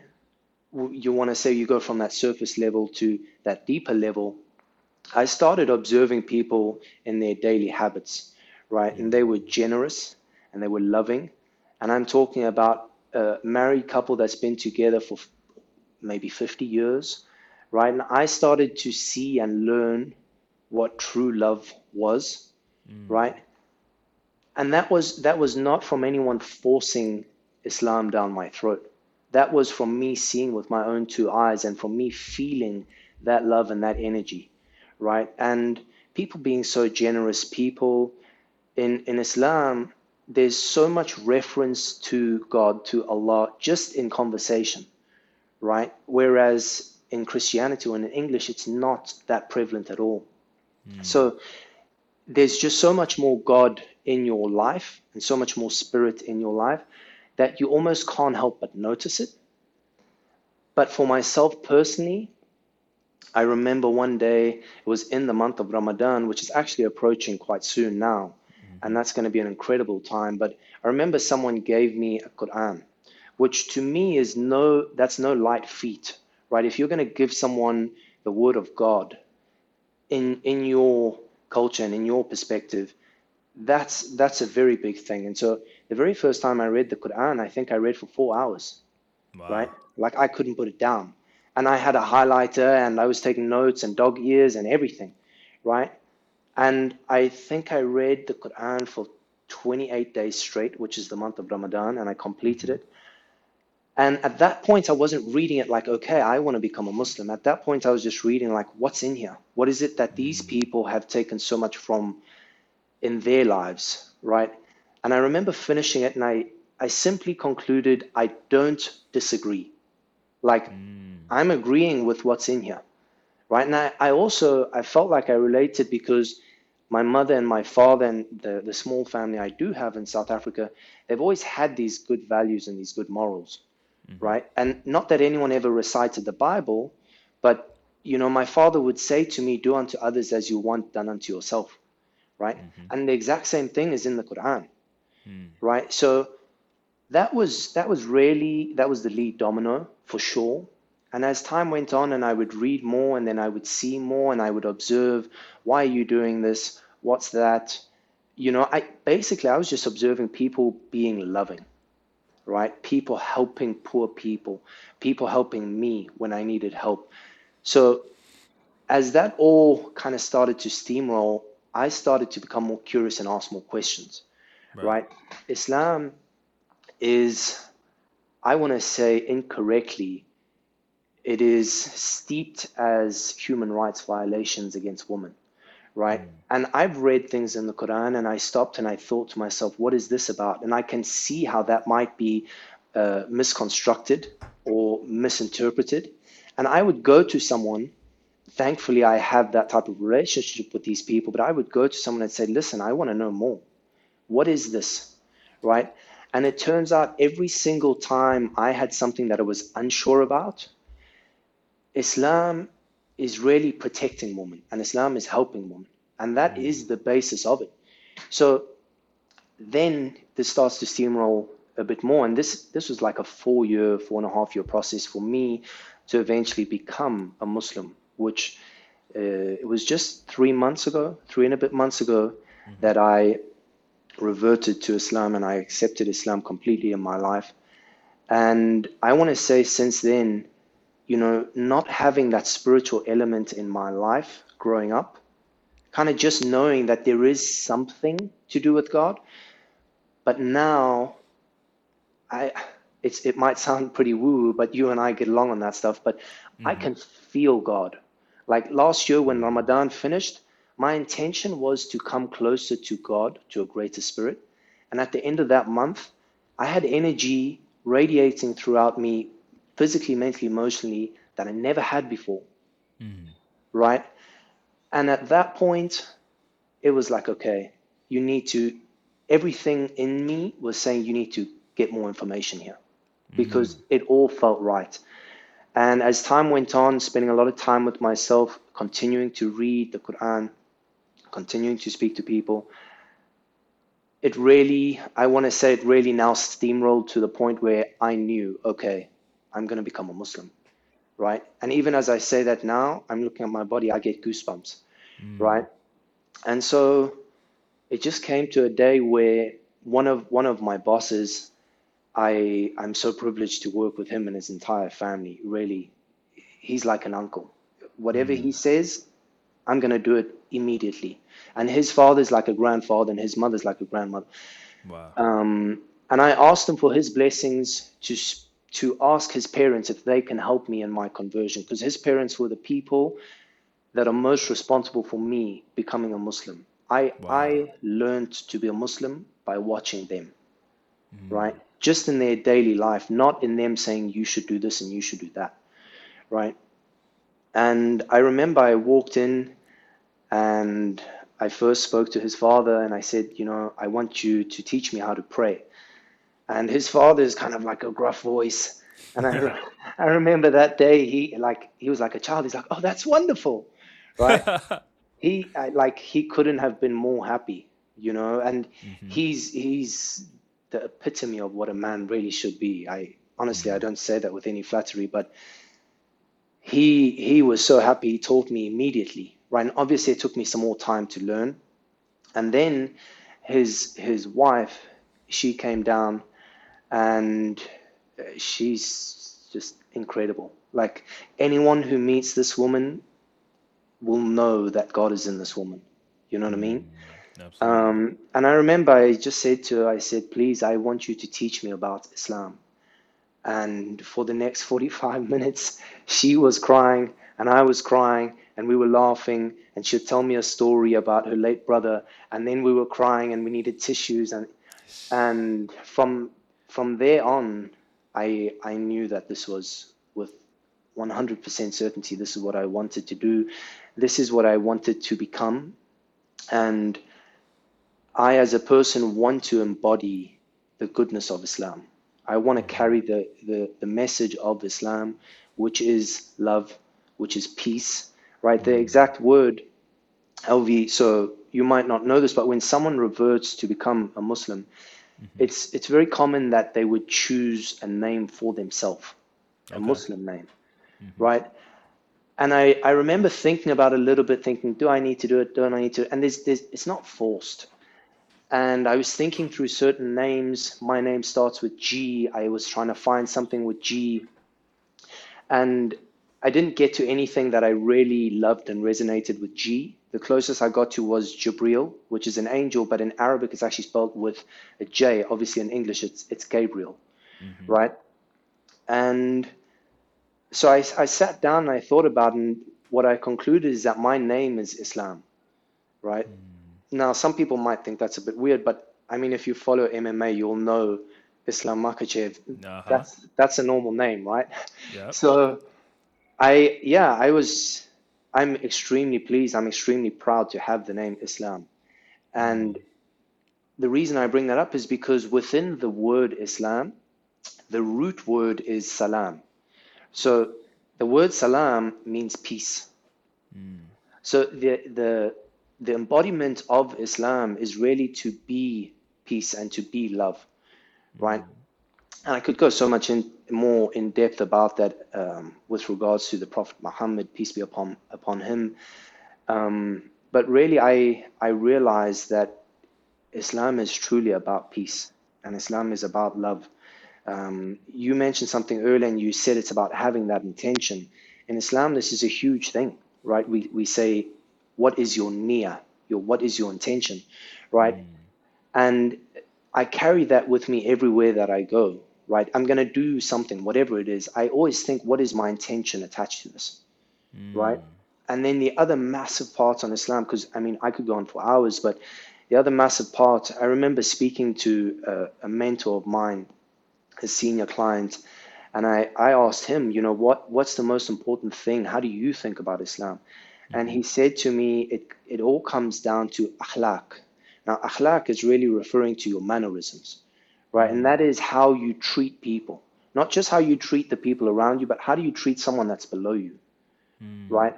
you want to say you go from that surface level to that deeper level. I started observing people in their daily habits, right? And they were generous and they were loving. And I'm talking about a married couple that's been together for maybe 50 years, right? And I started to see and learn what true love was, mm. right? And that was that was not from anyone forcing Islam down my throat. That was from me seeing with my own two eyes and from me feeling that love and that energy, right? And people being so generous, people in in Islam, there's so much reference to God, to Allah, just in conversation, right? Whereas in Christianity or in English, it's not that prevalent at all. Hmm. So there's just so much more God in your life and so much more spirit in your life that you almost can't help but notice it. But for myself personally, I remember one day, it was in the month of Ramadan, which is actually approaching quite soon now, hmm. and that's going to be an incredible time. But I remember someone gave me a Quran, which to me is no, that's no light feat, right? If you're going to give someone the word of God in in your culture and in your perspective, that's that's a very big thing. And so the very first time I read the Quran, I think I read for four hours right? Like I couldn't put it down. And I had a highlighter and I was taking notes and dog ears and everything, right? And I think I read the Quran for 28 days straight, which is the month of Ramadan, and I completed mm-hmm. it. And at that point, I wasn't reading it like, okay, I want to become a Muslim. At that point, I was just reading like, what's in here? What is it that these people have taken so much from in their lives, right? And I remember finishing it and I, I simply concluded, I don't disagree. Like, mm. I'm agreeing with what's in here, right? And I, I also, I felt like I related because my mother and my father and the, the small family I do have in South Africa, they've always had these good values and these good morals, Mm-hmm. right? And not that anyone ever recited the Bible, but, you know, my father would say to me, do unto others as you want done unto yourself, right? Mm-hmm. And the exact same thing is in the Quran, mm. right? So that was that was really that was the lead domino for sure. And as time went on, and I would read more, and then I would see more, and I would observe, why are you doing this? What's that? You know, I basically I was just observing people being loving, right? People helping poor people, people helping me when I needed help. So as that all kind of started to steamroll, I started to become more curious and ask more questions, right? Islam is, I want to say incorrectly, it is steeped as human rights violations against women, right? And I've read things in the Quran and I stopped and I thought to myself, what is this about? And I can see how that might be uh, misconstructed or misinterpreted. And I would go to someone, thankfully, I have that type of relationship with these people, but I would go to someone and say, listen, I want to know more. What is this? Right? And it turns out every single time I had something that I was unsure about, Islam is really protecting women and Islam is helping women. And that is the basis of it. So then this starts to steamroll a bit more. And this this was like a four year, four and a half year process for me to eventually become a Muslim, which uh, it was just three months ago, three and a bit months ago, that I reverted to Islam and I accepted Islam completely in my life. And I want to say since then, you know, not having that spiritual element in my life growing up, kind of just knowing that there is something to do with God. But now, I it's it might sound pretty woo, but you and I get along on that stuff. But I mm-hmm. can feel God. Like last year when Ramadan finished, my intention was to come closer to God, to a greater spirit. And at the end of that month, I had energy radiating throughout me, physically, mentally, emotionally, that I never had before. Mm. Right? And at that point, it was like, okay, you need to, everything in me was saying you need to get more information here because mm. it all felt right. And as time went on, spending a lot of time with myself, continuing to read the Quran, continuing to speak to people, it really, I want to say it really now steamrolled to the point where I knew, okay, I'm going to become a Muslim, right? And even as I say that now, I'm looking at my body, I get goosebumps, right? And so it just came to a day where one of one of my bosses, I I'm so privileged to work with him and his entire family. Really, he's like an uncle. Whatever he says, I'm gonna do it immediately. And his father's like a grandfather, and his mother's like a grandmother. Wow. Um, and I asked him for his blessings to to ask his parents if they can help me in my conversion, because his parents were the people that are most responsible for me becoming a Muslim. I I learned to be a Muslim by watching them, mm. right? Just in their daily life, not in them saying you should do this and you should do that, right? And I remember I walked in and I first spoke to his father and I said, you know, I want you to teach me how to pray. And his father is kind of like a gruff voice. And I, re- I remember that day he like he was like a child. He's like, oh, that's wonderful, right? he I, like he couldn't have been more happy, you know. And mm-hmm. he's he's the epitome of what a man really should be. I honestly I mm-hmm. don't say that with any flattery, but he he was so happy. He taught me immediately, right? And obviously it took me some more time to learn. And then his his wife, she came down, and uh, she's just incredible. Like anyone who meets this woman will know that God is in this woman. You know what I mean? Um, and I remember I just said to her, I said, please, I want you to teach me about Islam. And for the next 45 minutes, she was crying and I was crying and we were laughing. And she'd tell me a story about her late brother. And then we were crying and we needed tissues. And, and from, from there on, I, I knew that this was with 100% certainty. This is what I wanted to do. This is what I wanted to become. And I, as a person, want to embody the goodness of Islam. I want to carry the, the, the message of Islam, which is love, which is peace, right? The exact word, Alvey, so you might not know this, but when someone reverts to become a Muslim, Mm-hmm. it's, it's very common that they would choose a name for themselves, a Muslim name, mm-hmm. right? And I, I remember thinking about it a little bit, thinking, do I need to do it? Don't I need to? And there's, there's, it's not forced and I was thinking through certain names. My name starts with G. I was trying to find something with G. And I didn't get to anything that I really loved and resonated with G. The closest I got to was Jibril, which is an angel, but in Arabic it's actually spelled with a J. Obviously in English it's it's Gabriel, right? And so I, I sat down and I thought about it, and what I concluded is that my name is Islam, right? Now, some people might think that's a bit weird, but I mean, if you follow MMA, you'll know Islam Makhachev. Uh-huh. That's that's a normal name, right? Yep. So, I yeah, I was, I'm extremely pleased. I'm extremely proud to have the name Islam, and the reason I bring that up is because within the word Islam, the root word is salam. So the word salam means peace. Hmm. So the the the embodiment of Islam is really to be peace and to be love, right? Hmm. And I could go so much in more in depth about that um, with regards to the Prophet Muhammad, peace be upon upon him. Um, but really, I I realized that Islam is truly about peace, and Islam is about love. Um, you mentioned something earlier, and you said it's about having that intention. In Islam, this is a huge thing, right? We we say, "What is your niyyah? Your what is your intention?" Right? And I carry that with me everywhere that I go. Right? I'm gonna do something, whatever it is. I always think, "What is my intention attached to this?" Mm. Right? And then the other massive part on Islam, because I mean, I could go on for hours, but the other massive part, I remember speaking to a, a mentor of mine, a senior client, and I, I asked him, you know, what, what's the most important thing? How do you think about Islam? And he mm-hmm. said to me, it, it all comes down to akhlaq. Now, akhlaq is really referring to your mannerisms, right? And that is how you treat people, not just how you treat the people around you, but how do you treat someone that's below you, hmm. right?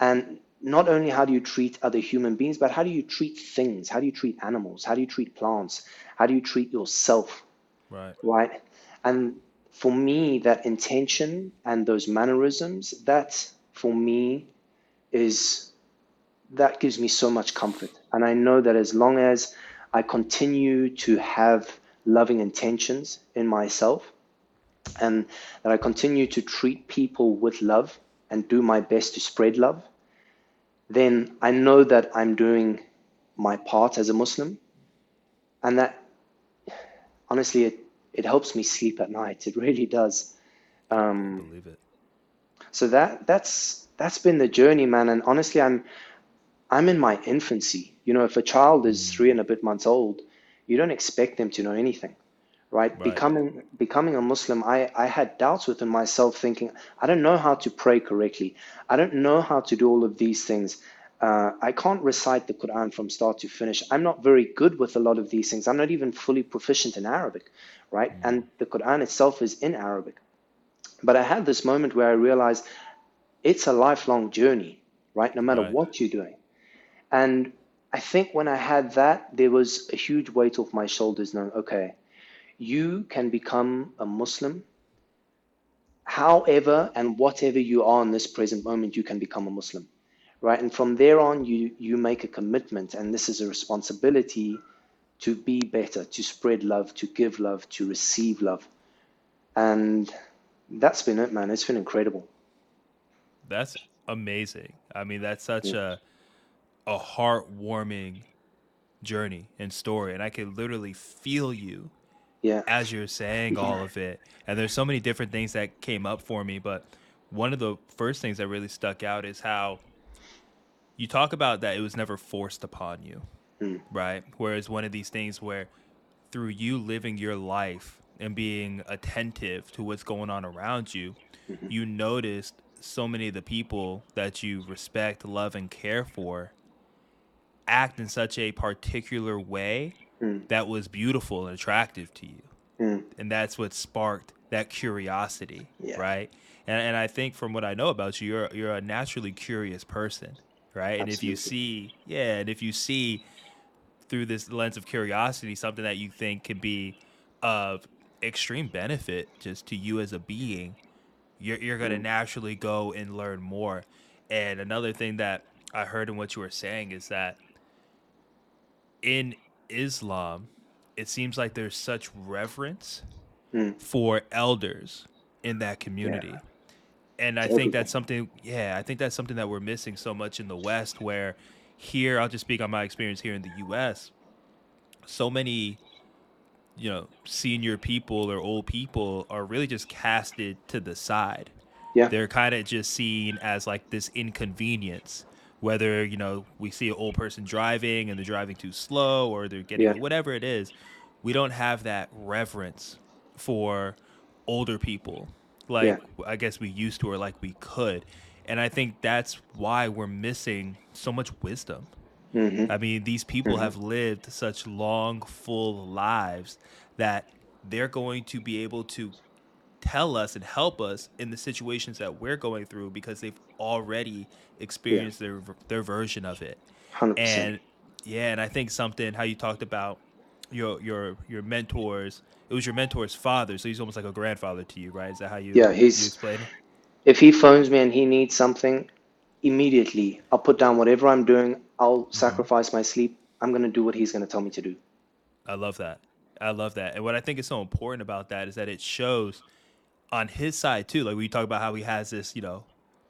And not only how do you treat other human beings, but how do you treat things? How do you treat animals? How do you treat plants? How do you treat yourself? Right. right? And for me, that intention and those mannerisms, that for me is that gives me so much comfort. And I know that as long as I continue to have loving intentions in myself and that I continue to treat people with love and do my best to spread love, then I know that I'm doing my part as a Muslim. And that honestly, it, it helps me sleep at night. It really does. Um, Believe it. so that that's that's been the journey, man. And honestly, I'm I'm in my infancy. You know, if a child is three and a bit months old, you don't expect them to know anything, right? Right. Becoming becoming a Muslim, I, I had doubts within myself, thinking, I don't know how to pray correctly. I don't know how to do all of these things. Uh, I can't recite the Quran from start to finish. I'm not very good with a lot of these things. I'm not even fully proficient in Arabic, right? And the Quran itself is in Arabic. But I had this moment where I realized it's a lifelong journey, right? No matter Right. what you're doing. And I think when I had that, there was a huge weight off my shoulders knowing, okay, you can become a Muslim however and whatever you are in this present moment, you can become a Muslim, right? And from there on, you, you make a commitment, and this is a responsibility to be better, to spread love, to give love, to receive love. And that's been it, man. It's been incredible. That's amazing. I mean, that's such a a heartwarming journey and story, and I could literally feel you Yeah. as you're saying all of it. And there's so many different things that came up for me, but one of the first things that really stuck out is how you talk about that it was never forced upon you, Mm. right? Whereas one of these things where through you living your life and being attentive to what's going on around you, you noticed so many of the people that you respect, love, and care for act in such a particular way Mm. that was beautiful and attractive to you. Mm. And that's what sparked that curiosity, Yeah. right? And, and I think from what I know about you, you're you're a naturally curious person, right? And if you see, yeah, and if you see through this lens of curiosity something that you think could be of extreme benefit just to you as a being, you're you're gonna Mm. naturally go and learn more. And another thing that I heard in what you were saying is that in Islam, it seems like there's such reverence Mm. for elders in that community. And I think that's something, yeah, I think that's something that we're missing so much in the West, where here, I'll just speak on my experience here in the US, so many, you know, senior people or old people are really just casted to the side Yeah. they're kind of just seen as like this inconvenience whether you know we see an old person driving and they're driving too slow or they're getting Yeah. whatever it is we don't have that reverence for older people like Yeah. i guess we used to or like we could and i think that's why we're missing so much wisdom hmm I mean, these people Mhm. have lived such long, full lives that they're going to be able to tell us and help us in the situations that we're going through because they've already experienced their their version of it. 100%. And yeah, and I think something how you talked about your your your mentors. It was your mentor's father, so he's almost like a grandfather to you, right? Is that how you Yeah, you he's explain if he phones me and he needs something, immediately I'll put down whatever I'm doing. I'll Mm-hmm. sacrifice my sleep. I'm going to do what he's going to tell me to do. I love that. I love that. And what I think is so important about that is that it shows on his side too. Like we talk about how he has this, you know,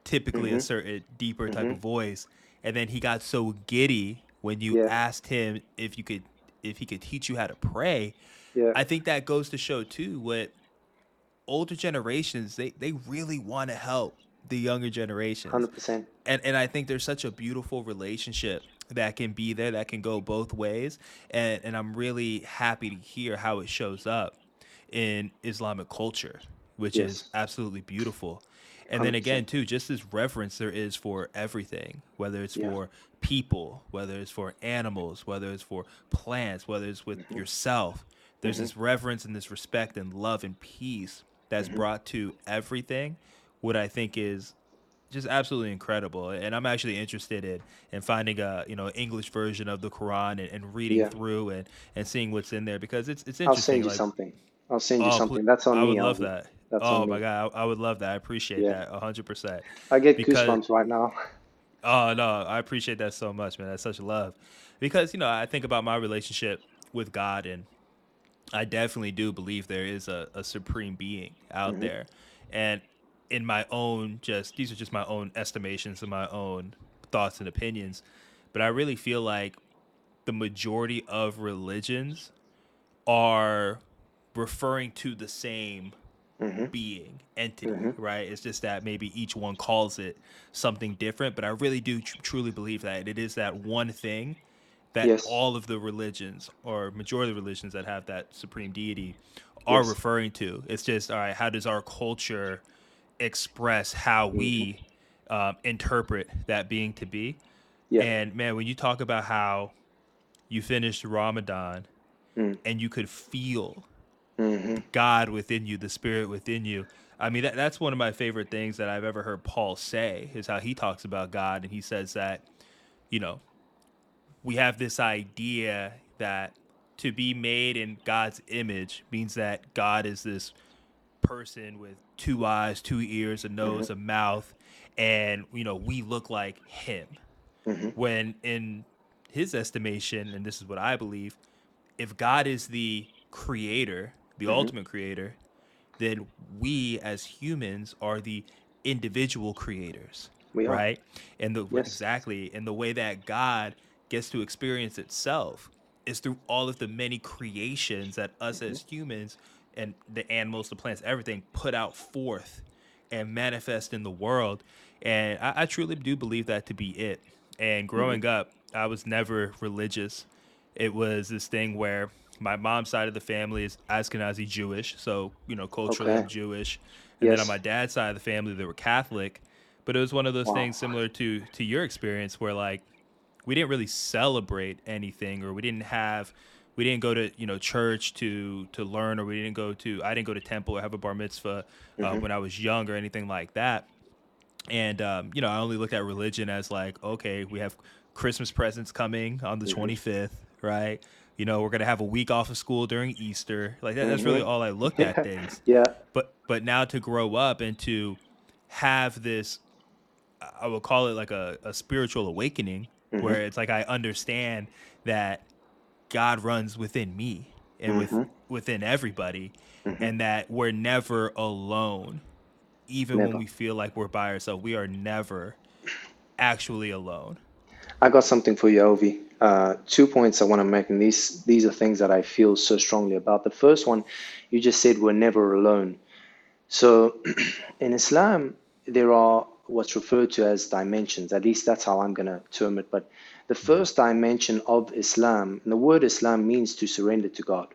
typically a hmm certain deeper type hmm of voice, and then he got so giddy when you Yeah. asked him if you could if he could teach you how to pray. Yeah. I think that goes to show too what older generations they they really want to help the younger generations 100%. and and I think there's such a beautiful relationship that can be there that can go both ways and and I'm really happy to hear how it shows up in Islamic culture which is absolutely beautiful and then again too just this reverence there is for everything whether it's Yeah. for people whether it's for animals whether it's for plants whether it's with hmm yourself there's hmm this reverence and this respect and love and peace that's hmm brought to everything what I think is just absolutely incredible and i'm actually interested in in finding a you know english version of the quran and, and reading Yeah. through and and seeing what's in there because it's it's interesting. I'll send you like something. I'll send you oh something. That's on i would me, love Alvin. that That's oh my god I, I would love that i appreciate Yeah. that 100% I get because goosebumps right now. oh no i appreciate that so much man that's such love because you know i think about my relationship with god and I definitely do believe there is a, a supreme being out mm-hmm. there. And in my own just these are just my own estimations and my own thoughts and opinions. But I really feel like the majority of religions are referring to the same being entity right it's just that maybe each one calls it something different but i really do tr- truly believe that it is that one thing that Yes. all of the religions or majority of the religions that have that supreme deity are Yes. referring to it's just all right how does our culture express how we um, interpret that being to be Yeah. and man when you talk about how you finished ramadan Mm. and you could feel hmm God within you, the Spirit within you. I mean, that, that's one of my favorite things that I've ever heard Paul say is how he talks about God. And he says that, you know, we have this idea that to be made in God's image means that God is this person with two eyes, two ears, a nose, a mouth, and, you know, we look like him. When in his estimation, and this is what I believe, if God is the creator, the ultimate creator, then we as humans are the individual creators. We are. right? And the Yes. exactly, and the way that God gets to experience itself is through all of the many creations that us as Mm-hmm. humans and the animals, the plants, everything put out forth and manifest in the world. And I, I truly do believe that to be it. And growing up, I was never religious. It was this thing where my mom's side of the family is Ashkenazi Jewish, so you know culturally Okay. Jewish, and then on my dad's side of the family they were Catholic. But it was one of those Wow. things similar to to your experience where like we didn't really celebrate anything or we didn't have we didn't go to you know church to to learn or we didn't go to I didn't go to temple or have a bar mitzvah uh, when I was young or anything like that and um, you know I only looked at religion as like okay we have Christmas presents coming on the 25th right you know we're gonna have a week off of school during Easter. Like that, that's really mm-hmm. all I looked at things. Yeah. but but now to grow up and to have this i would call it like a, a spiritual awakening mm-hmm. where it's like i understand that god runs within me and with mm-hmm. within everybody and that we're never alone. Even Never. when we feel like we're by ourselves we are never actually alone I got something for you, Ovi. Uh, two points I want to make, and these these are things that I feel so strongly about. The first one, you just said we're never alone. So, in Islam, there are what's referred to as dimensions. At least that's how I'm going to term it. But the first dimension of Islam, and the word Islam means to surrender to God,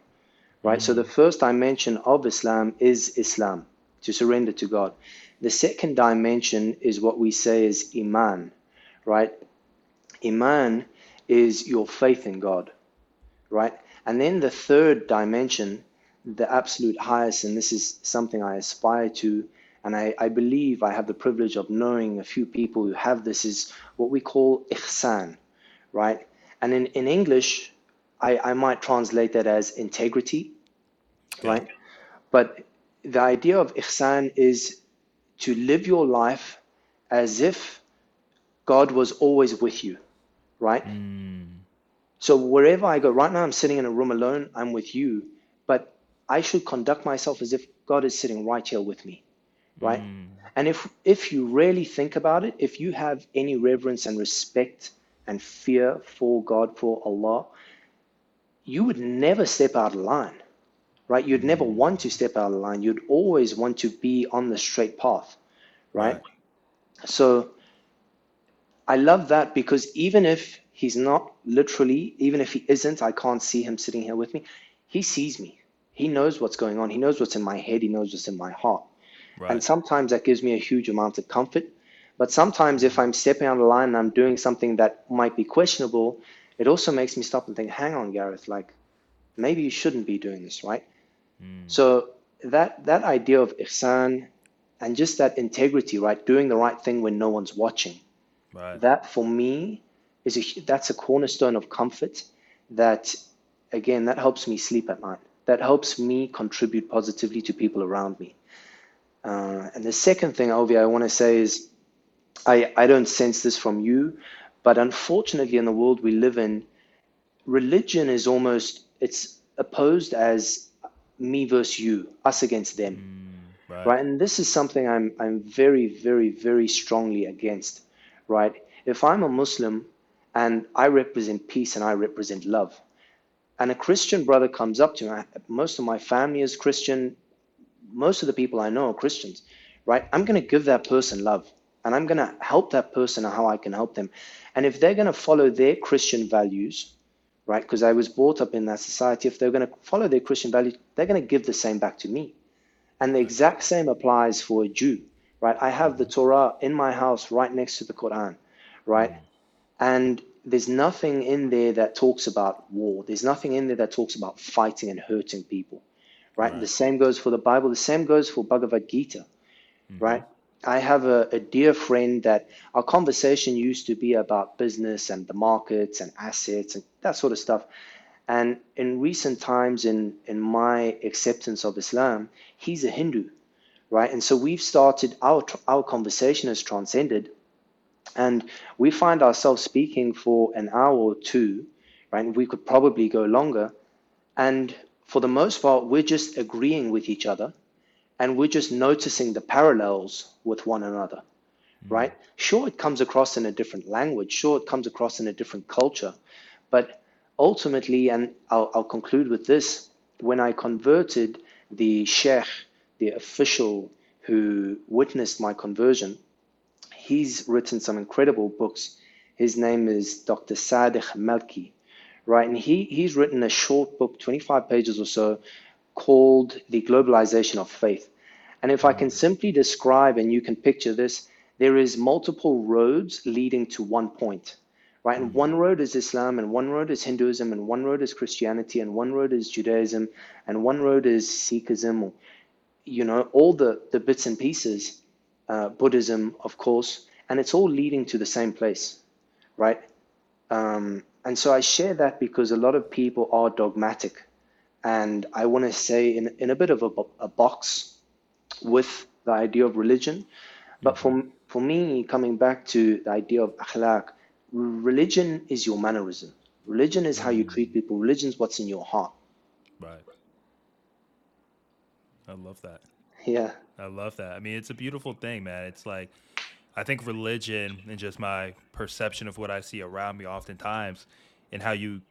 right? So the first dimension of Islam is Islam, to surrender to God. The second dimension is what we say is Iman, right? Iman is your faith in God, right? And then the third dimension, the absolute highest, and this is something I aspire to, and I, I believe I have the privilege of knowing a few people who have this, is what we call ihsan, right? And in, in English, I, I might translate that as integrity, right? But the idea of ihsan is to live your life as if God was always with you, right? Mm. So wherever I go, right now I'm sitting in a room alone, I'm with you, but I should conduct myself as if God is sitting right here with me, right? Mm. And if if you really think about it, if you have any reverence and respect and fear for God, for Allah, you would never step out of line, right? You'd never mm. want to step out of line. You'd always want to be on the straight path, right? So I love that because even if he's not literally, even if he isn't, I can't see him sitting here with me. He sees me. He knows what's going on. He knows what's in my head. He knows what's in my heart. right And sometimes that gives me a huge amount of comfort. But sometimes if I'm stepping out of line and I'm doing something that might be questionable, it also makes me stop and think, hang on, Gareth, like maybe you shouldn't be doing this, right? Hmm. So that that idea of ihsan and just that integrity, right? Doing the right thing when no one's watching. Right That for me is a that's a cornerstone of comfort that again that helps me sleep at night. That helps me contribute positively to people around me. Uh, and the second thing, Ovi, I want to say is I, I don't sense this from you, but unfortunately in the world we live in, religion is almost it's opposed as me versus you, us against them, Mm, right. right? And this is something I'm I'm very, very, very strongly against, right? If I'm a Muslim and I represent peace and I represent love, and a Christian brother comes up to me, most of my family is Christian, most of the people I know are Christians, right? I'm going to give that person love and I'm going to help that person how I can help them. And if they're going to follow their Christian values, right? Because I was brought up in that society, if they're going to follow their Christian values, they're going to give the same back to me. And the exact same applies for a Jew, right? I have the Torah in my house right next to the Quran, right? And there's nothing in there that talks about war. There's nothing in there that talks about fighting and hurting people, right? Right. The same goes for the Bible. The same goes for Bhagavad Gita, Mm-hmm. right? I have a, a dear friend that our conversation used to be about business and the markets and assets and that sort of stuff. And in recent times, in, in my acceptance of Islam, he's a Hindu, right? And so we've started, our, our conversation has transcended and we find ourselves speaking for an hour or two, right? And we could probably go longer. And for the most part, we're just agreeing with each other and we're just noticing the parallels with one another, hmm. right? Sure, it comes across in a different language, sure, it comes across in a different culture, but ultimately, and I'll, I'll conclude with this when I converted the sheikh, the official who witnessed my conversion, he's written some incredible books. His name is Dr. Sadiq Malki, right? And he, he's written a short book, 25 pages or so, called The Globalization of Faith. And if I can simply describe, and you can picture this, there is multiple roads leading to one point, right? And one road is Islam, and one road is Hinduism, and one road is Christianity, and one road is Judaism, and one road is Sikhism, or you know, all the, the bits and pieces, uh, Buddhism, of course, and it's all leading to the same place, right? Um, and so I share that because a lot of people are dogmatic. And I want to say, in, in a bit of a, a box with the idea of religion. But for, for me, coming back to the idea of akhlaq, religion is your mannerism. Religion is how you treat people. Religion is what's in your heart. Right. I love that. Yeah. I love that. I mean, it's a beautiful thing, man. It's like I think religion and just my perception of what I see around me oftentimes and how you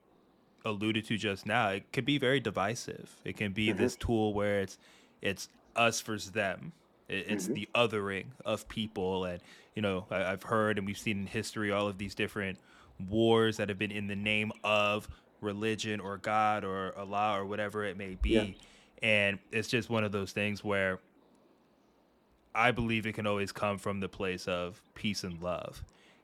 alluded to just now, it could be very divisive. It can be this mm-hmm. tool where it's it's us versus them. It, it's mm-hmm. the othering of people, and you know I, I've heard and we've seen in history all of these different wars that have been in the name of religion or God or Allah or whatever it may be, Yeah. And it's just one of those things where I believe it can always come from the place of peace and love.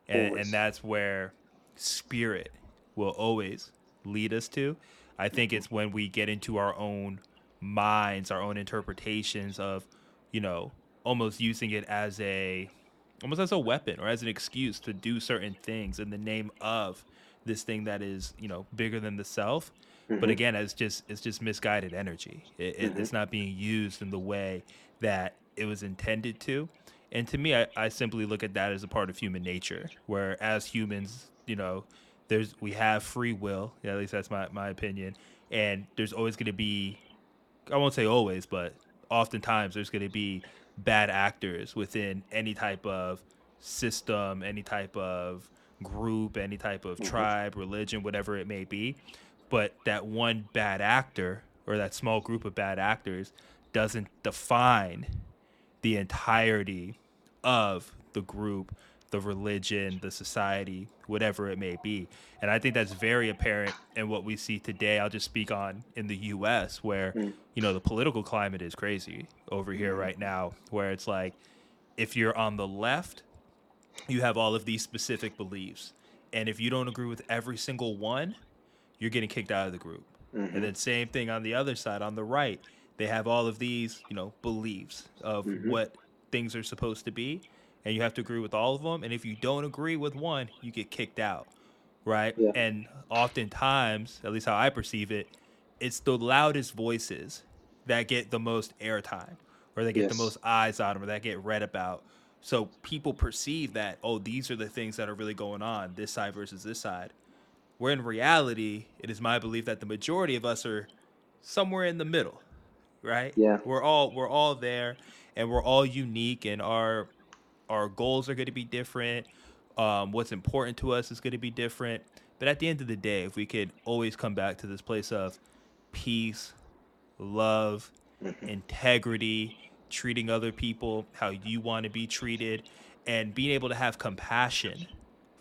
And, and that's where spirit will always lead us to. I think it's when we get into our own minds, our own interpretations of, you know, almost using it as a almost as a weapon or as an excuse to do certain things in the name of this thing that is, you know, bigger than the self. But mm-hmm. again, it's just it's just misguided energy. It, it, It's mm-hmm. not being used in the way that it was intended to. And to me, I, I simply look at that as a part of human nature, where as humans, you know, there's we have free will. Yeah, at least that's my, my opinion. And there's always going to be, I won't say always, but oftentimes there's going to be bad actors within any type of system, any type of group, any type of mm-hmm. tribe, religion, whatever it may be. But that one bad actor or that small group of bad actors doesn't define the entirety of the group, the religion, the society, whatever it may be. And I think that's very apparent in what we see today. I'll just speak on in the US where, mm. you know, the political climate is crazy over here mm. right now, where it's like if you're on the left, you have all of these specific beliefs. And if you don't agree with every single one, you're getting kicked out of the group. And mm-hmm. then same thing on the other side, on the right, they have all of these, you know, beliefs of mm-hmm. what things are supposed to be, and you have to agree with all of them. And if you don't agree with one, you get kicked out, right? Yeah. And oftentimes, at least how I perceive it, it's the loudest voices that get the most airtime, or they get the most eyes on them, or that get read about. So people perceive that, oh, these are the things that are really going on, this side versus this side. Where in reality, it is my belief that the majority of us are somewhere in the middle, right? Yeah. We're all we're all there and we're all unique and our our goals are going to be different. Um, what's important to us is going to be different. But at the end of the day, if we could always come back to this place of peace, love, integrity, treating other people how you want to be treated, and being able to have compassion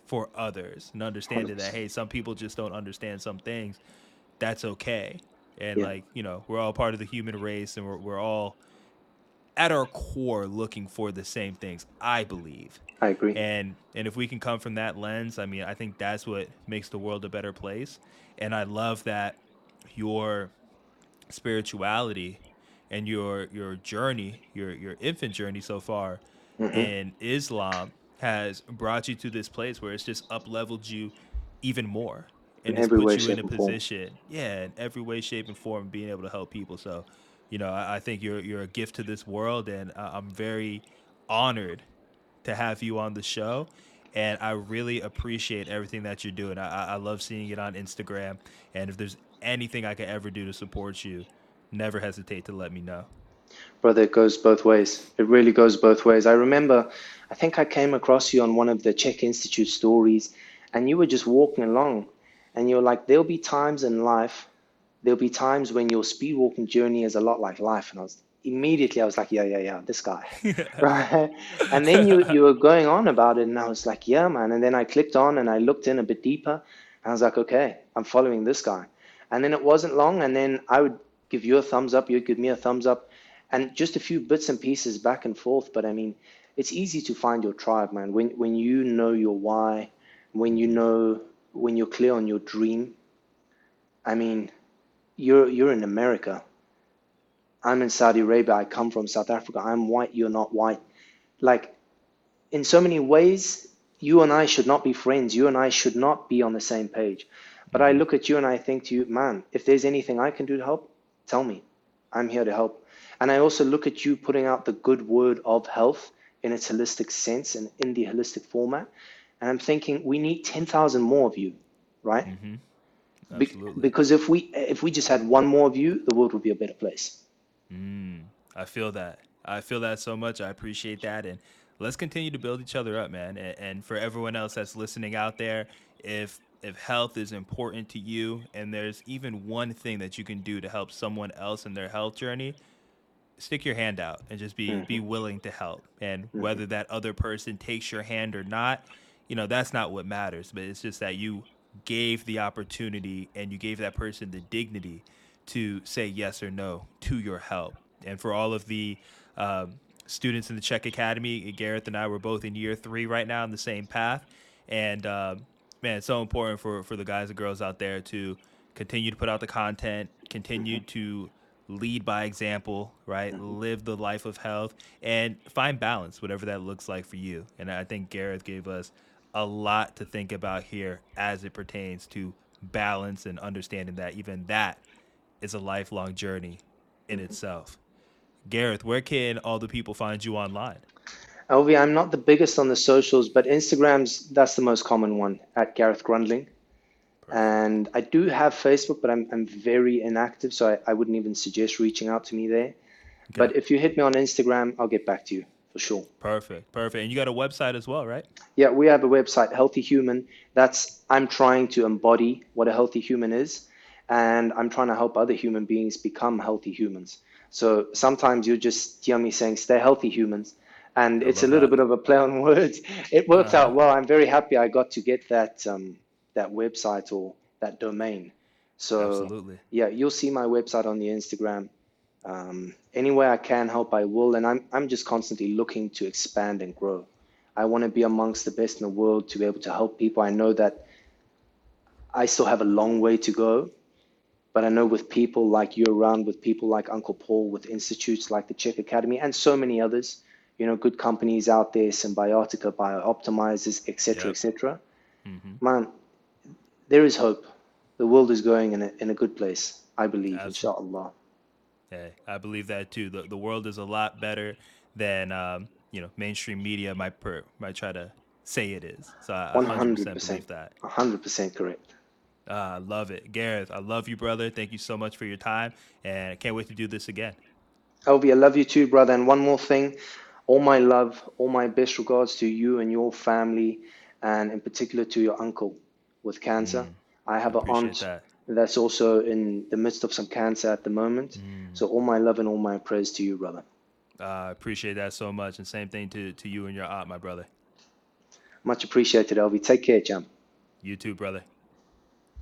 for others and understanding that, 100%. hey, some people just don't understand some things. That's okay. And Yeah. like, you know, we're all part of the human race and we're, we're all at our core looking for the same things, I believe. I agree. And and if we can come from that lens, I mean, I think that's what makes the world a better place. And I love that your spirituality and your your journey, your your infant journey so far mm-hmm. in Islam has brought you to this place where it's just up leveled you even more. And In it's put way, you in a position, yeah, in every way, shape, and form, being able to help people. So, you know, I, I think you're you're a gift to this world, and I- I'm very honored to have you on the show. And I really appreciate everything that you're doing. I, I- I love seeing it on Instagram. And if there's anything I could ever do to support you, never hesitate to let me know. Brother, it goes both ways. It really goes both ways. I remember, I think I came across you on one of the CHEK Institute stories, and you were just walking along, and you're like, there'll be times in life, there'll be times when your speed walking journey is a lot like life. And I was immediately, I was like, yeah, yeah, yeah, this guy, right? And then you you were going on about it, and I was like, yeah, man. And then I clicked on and I looked in a bit deeper, and I was like, okay, I'm following this guy. And then it wasn't long, and then I would give you a thumbs up, you'd give me a thumbs up, and just a few bits and pieces back and forth. But I mean, it's easy to find your tribe, man. When when you know your why, when you know when you're clear on your dream. I mean, you're you're in America. I'm in Saudi Arabia. I come from South Africa. I'm white. You're not white. Like, in so many ways, you and I should not be friends. You and I should not be on the same page. But I look at you and I think to you, man, if there's anything I can do to help, tell me. I'm here to help. And I also look at you putting out the good word of health in its holistic sense and in the holistic format. And I'm thinking we need 10,000 more of you, right? Mm-hmm. Be- Absolutely. because if we if we just had one more of you, the world would be a better place. Mm, I feel that. I feel that so much. I appreciate that. And let's continue to build each other up, man. And, and for everyone else that's listening out there, if if health is important to you and there's even one thing that you can do to help someone else in their health journey, stick your hand out and just be be willing to help. And whether that other person takes your hand or not, you know, that's not what matters. But it's just that you gave the opportunity and you gave that person the dignity to say yes or no to your help. And for all of the um, students in the CHEK Academy, Gareth and I were both in year three right now on the same path. And um, man, it's so important for, for the guys and girls out there to continue to put out the content, continue to lead by example, right? Live the life of health and find balance, whatever that looks like for you. And I think Gareth gave us a lot to think about here as it pertains to balance and understanding that even that is a lifelong journey in mm-hmm. itself. Gareth, where can all the people find you online? Alvey, I'm not the biggest on the socials, but Instagram's that's the most common one at Gareth Grundlingh. And I do have Facebook, but I'm I'm very inactive, so I, I wouldn't even suggest reaching out to me there. But if you hit me on Instagram, I'll get back to you for sure. Perfect, perfect. And you got a website as well, right? Yeah, we have a website, Healthy Human. That's I'm trying to embody what a healthy human is, and I'm trying to help other human beings become healthy humans. So sometimes you just hear me saying, "Stay healthy, humans," and it's a little that. bit of a play on words. It worked Uh-huh. out well. I'm very happy I got to get that um, that website or that domain. So Absolutely. yeah, you'll see my website on the Instagram. Um, any way I can help, I will, and I'm I'm just constantly looking to expand and grow. I want to be amongst the best in the world to be able to help people. I know that I still have a long way to go, but I know with people like you around, with people like Uncle Paul, with institutes like the CHEK Academy, and so many others, you know, good companies out there, Symbiotica, BiOptimizers, etc., Yep. etc. Mhm. Man, there is hope. The world is going in a, in a good place, I believe, Absolutely. inshallah. Hey, I believe that too. The the world is a lot better than um, you know mainstream media might per, might try to say it is. So I 100% 100%. believe that. 100% correct. Ah, I love it. Gareth, I love you, brother. Thank you so much for your time, and I can't wait to do this again. Alvey, I love you too, brother. And one more thing, all my love, all my best regards to you and your family, and in particular to your uncle with cancer. I have an aunt that. that's also in the midst of some cancer at the moment. So all my love and all my prayers to you, brother. Uh, I appreciate that so much, and same thing to to you and your aunt, my brother. Much appreciated, Alvey. Take care, champ. You too, brother.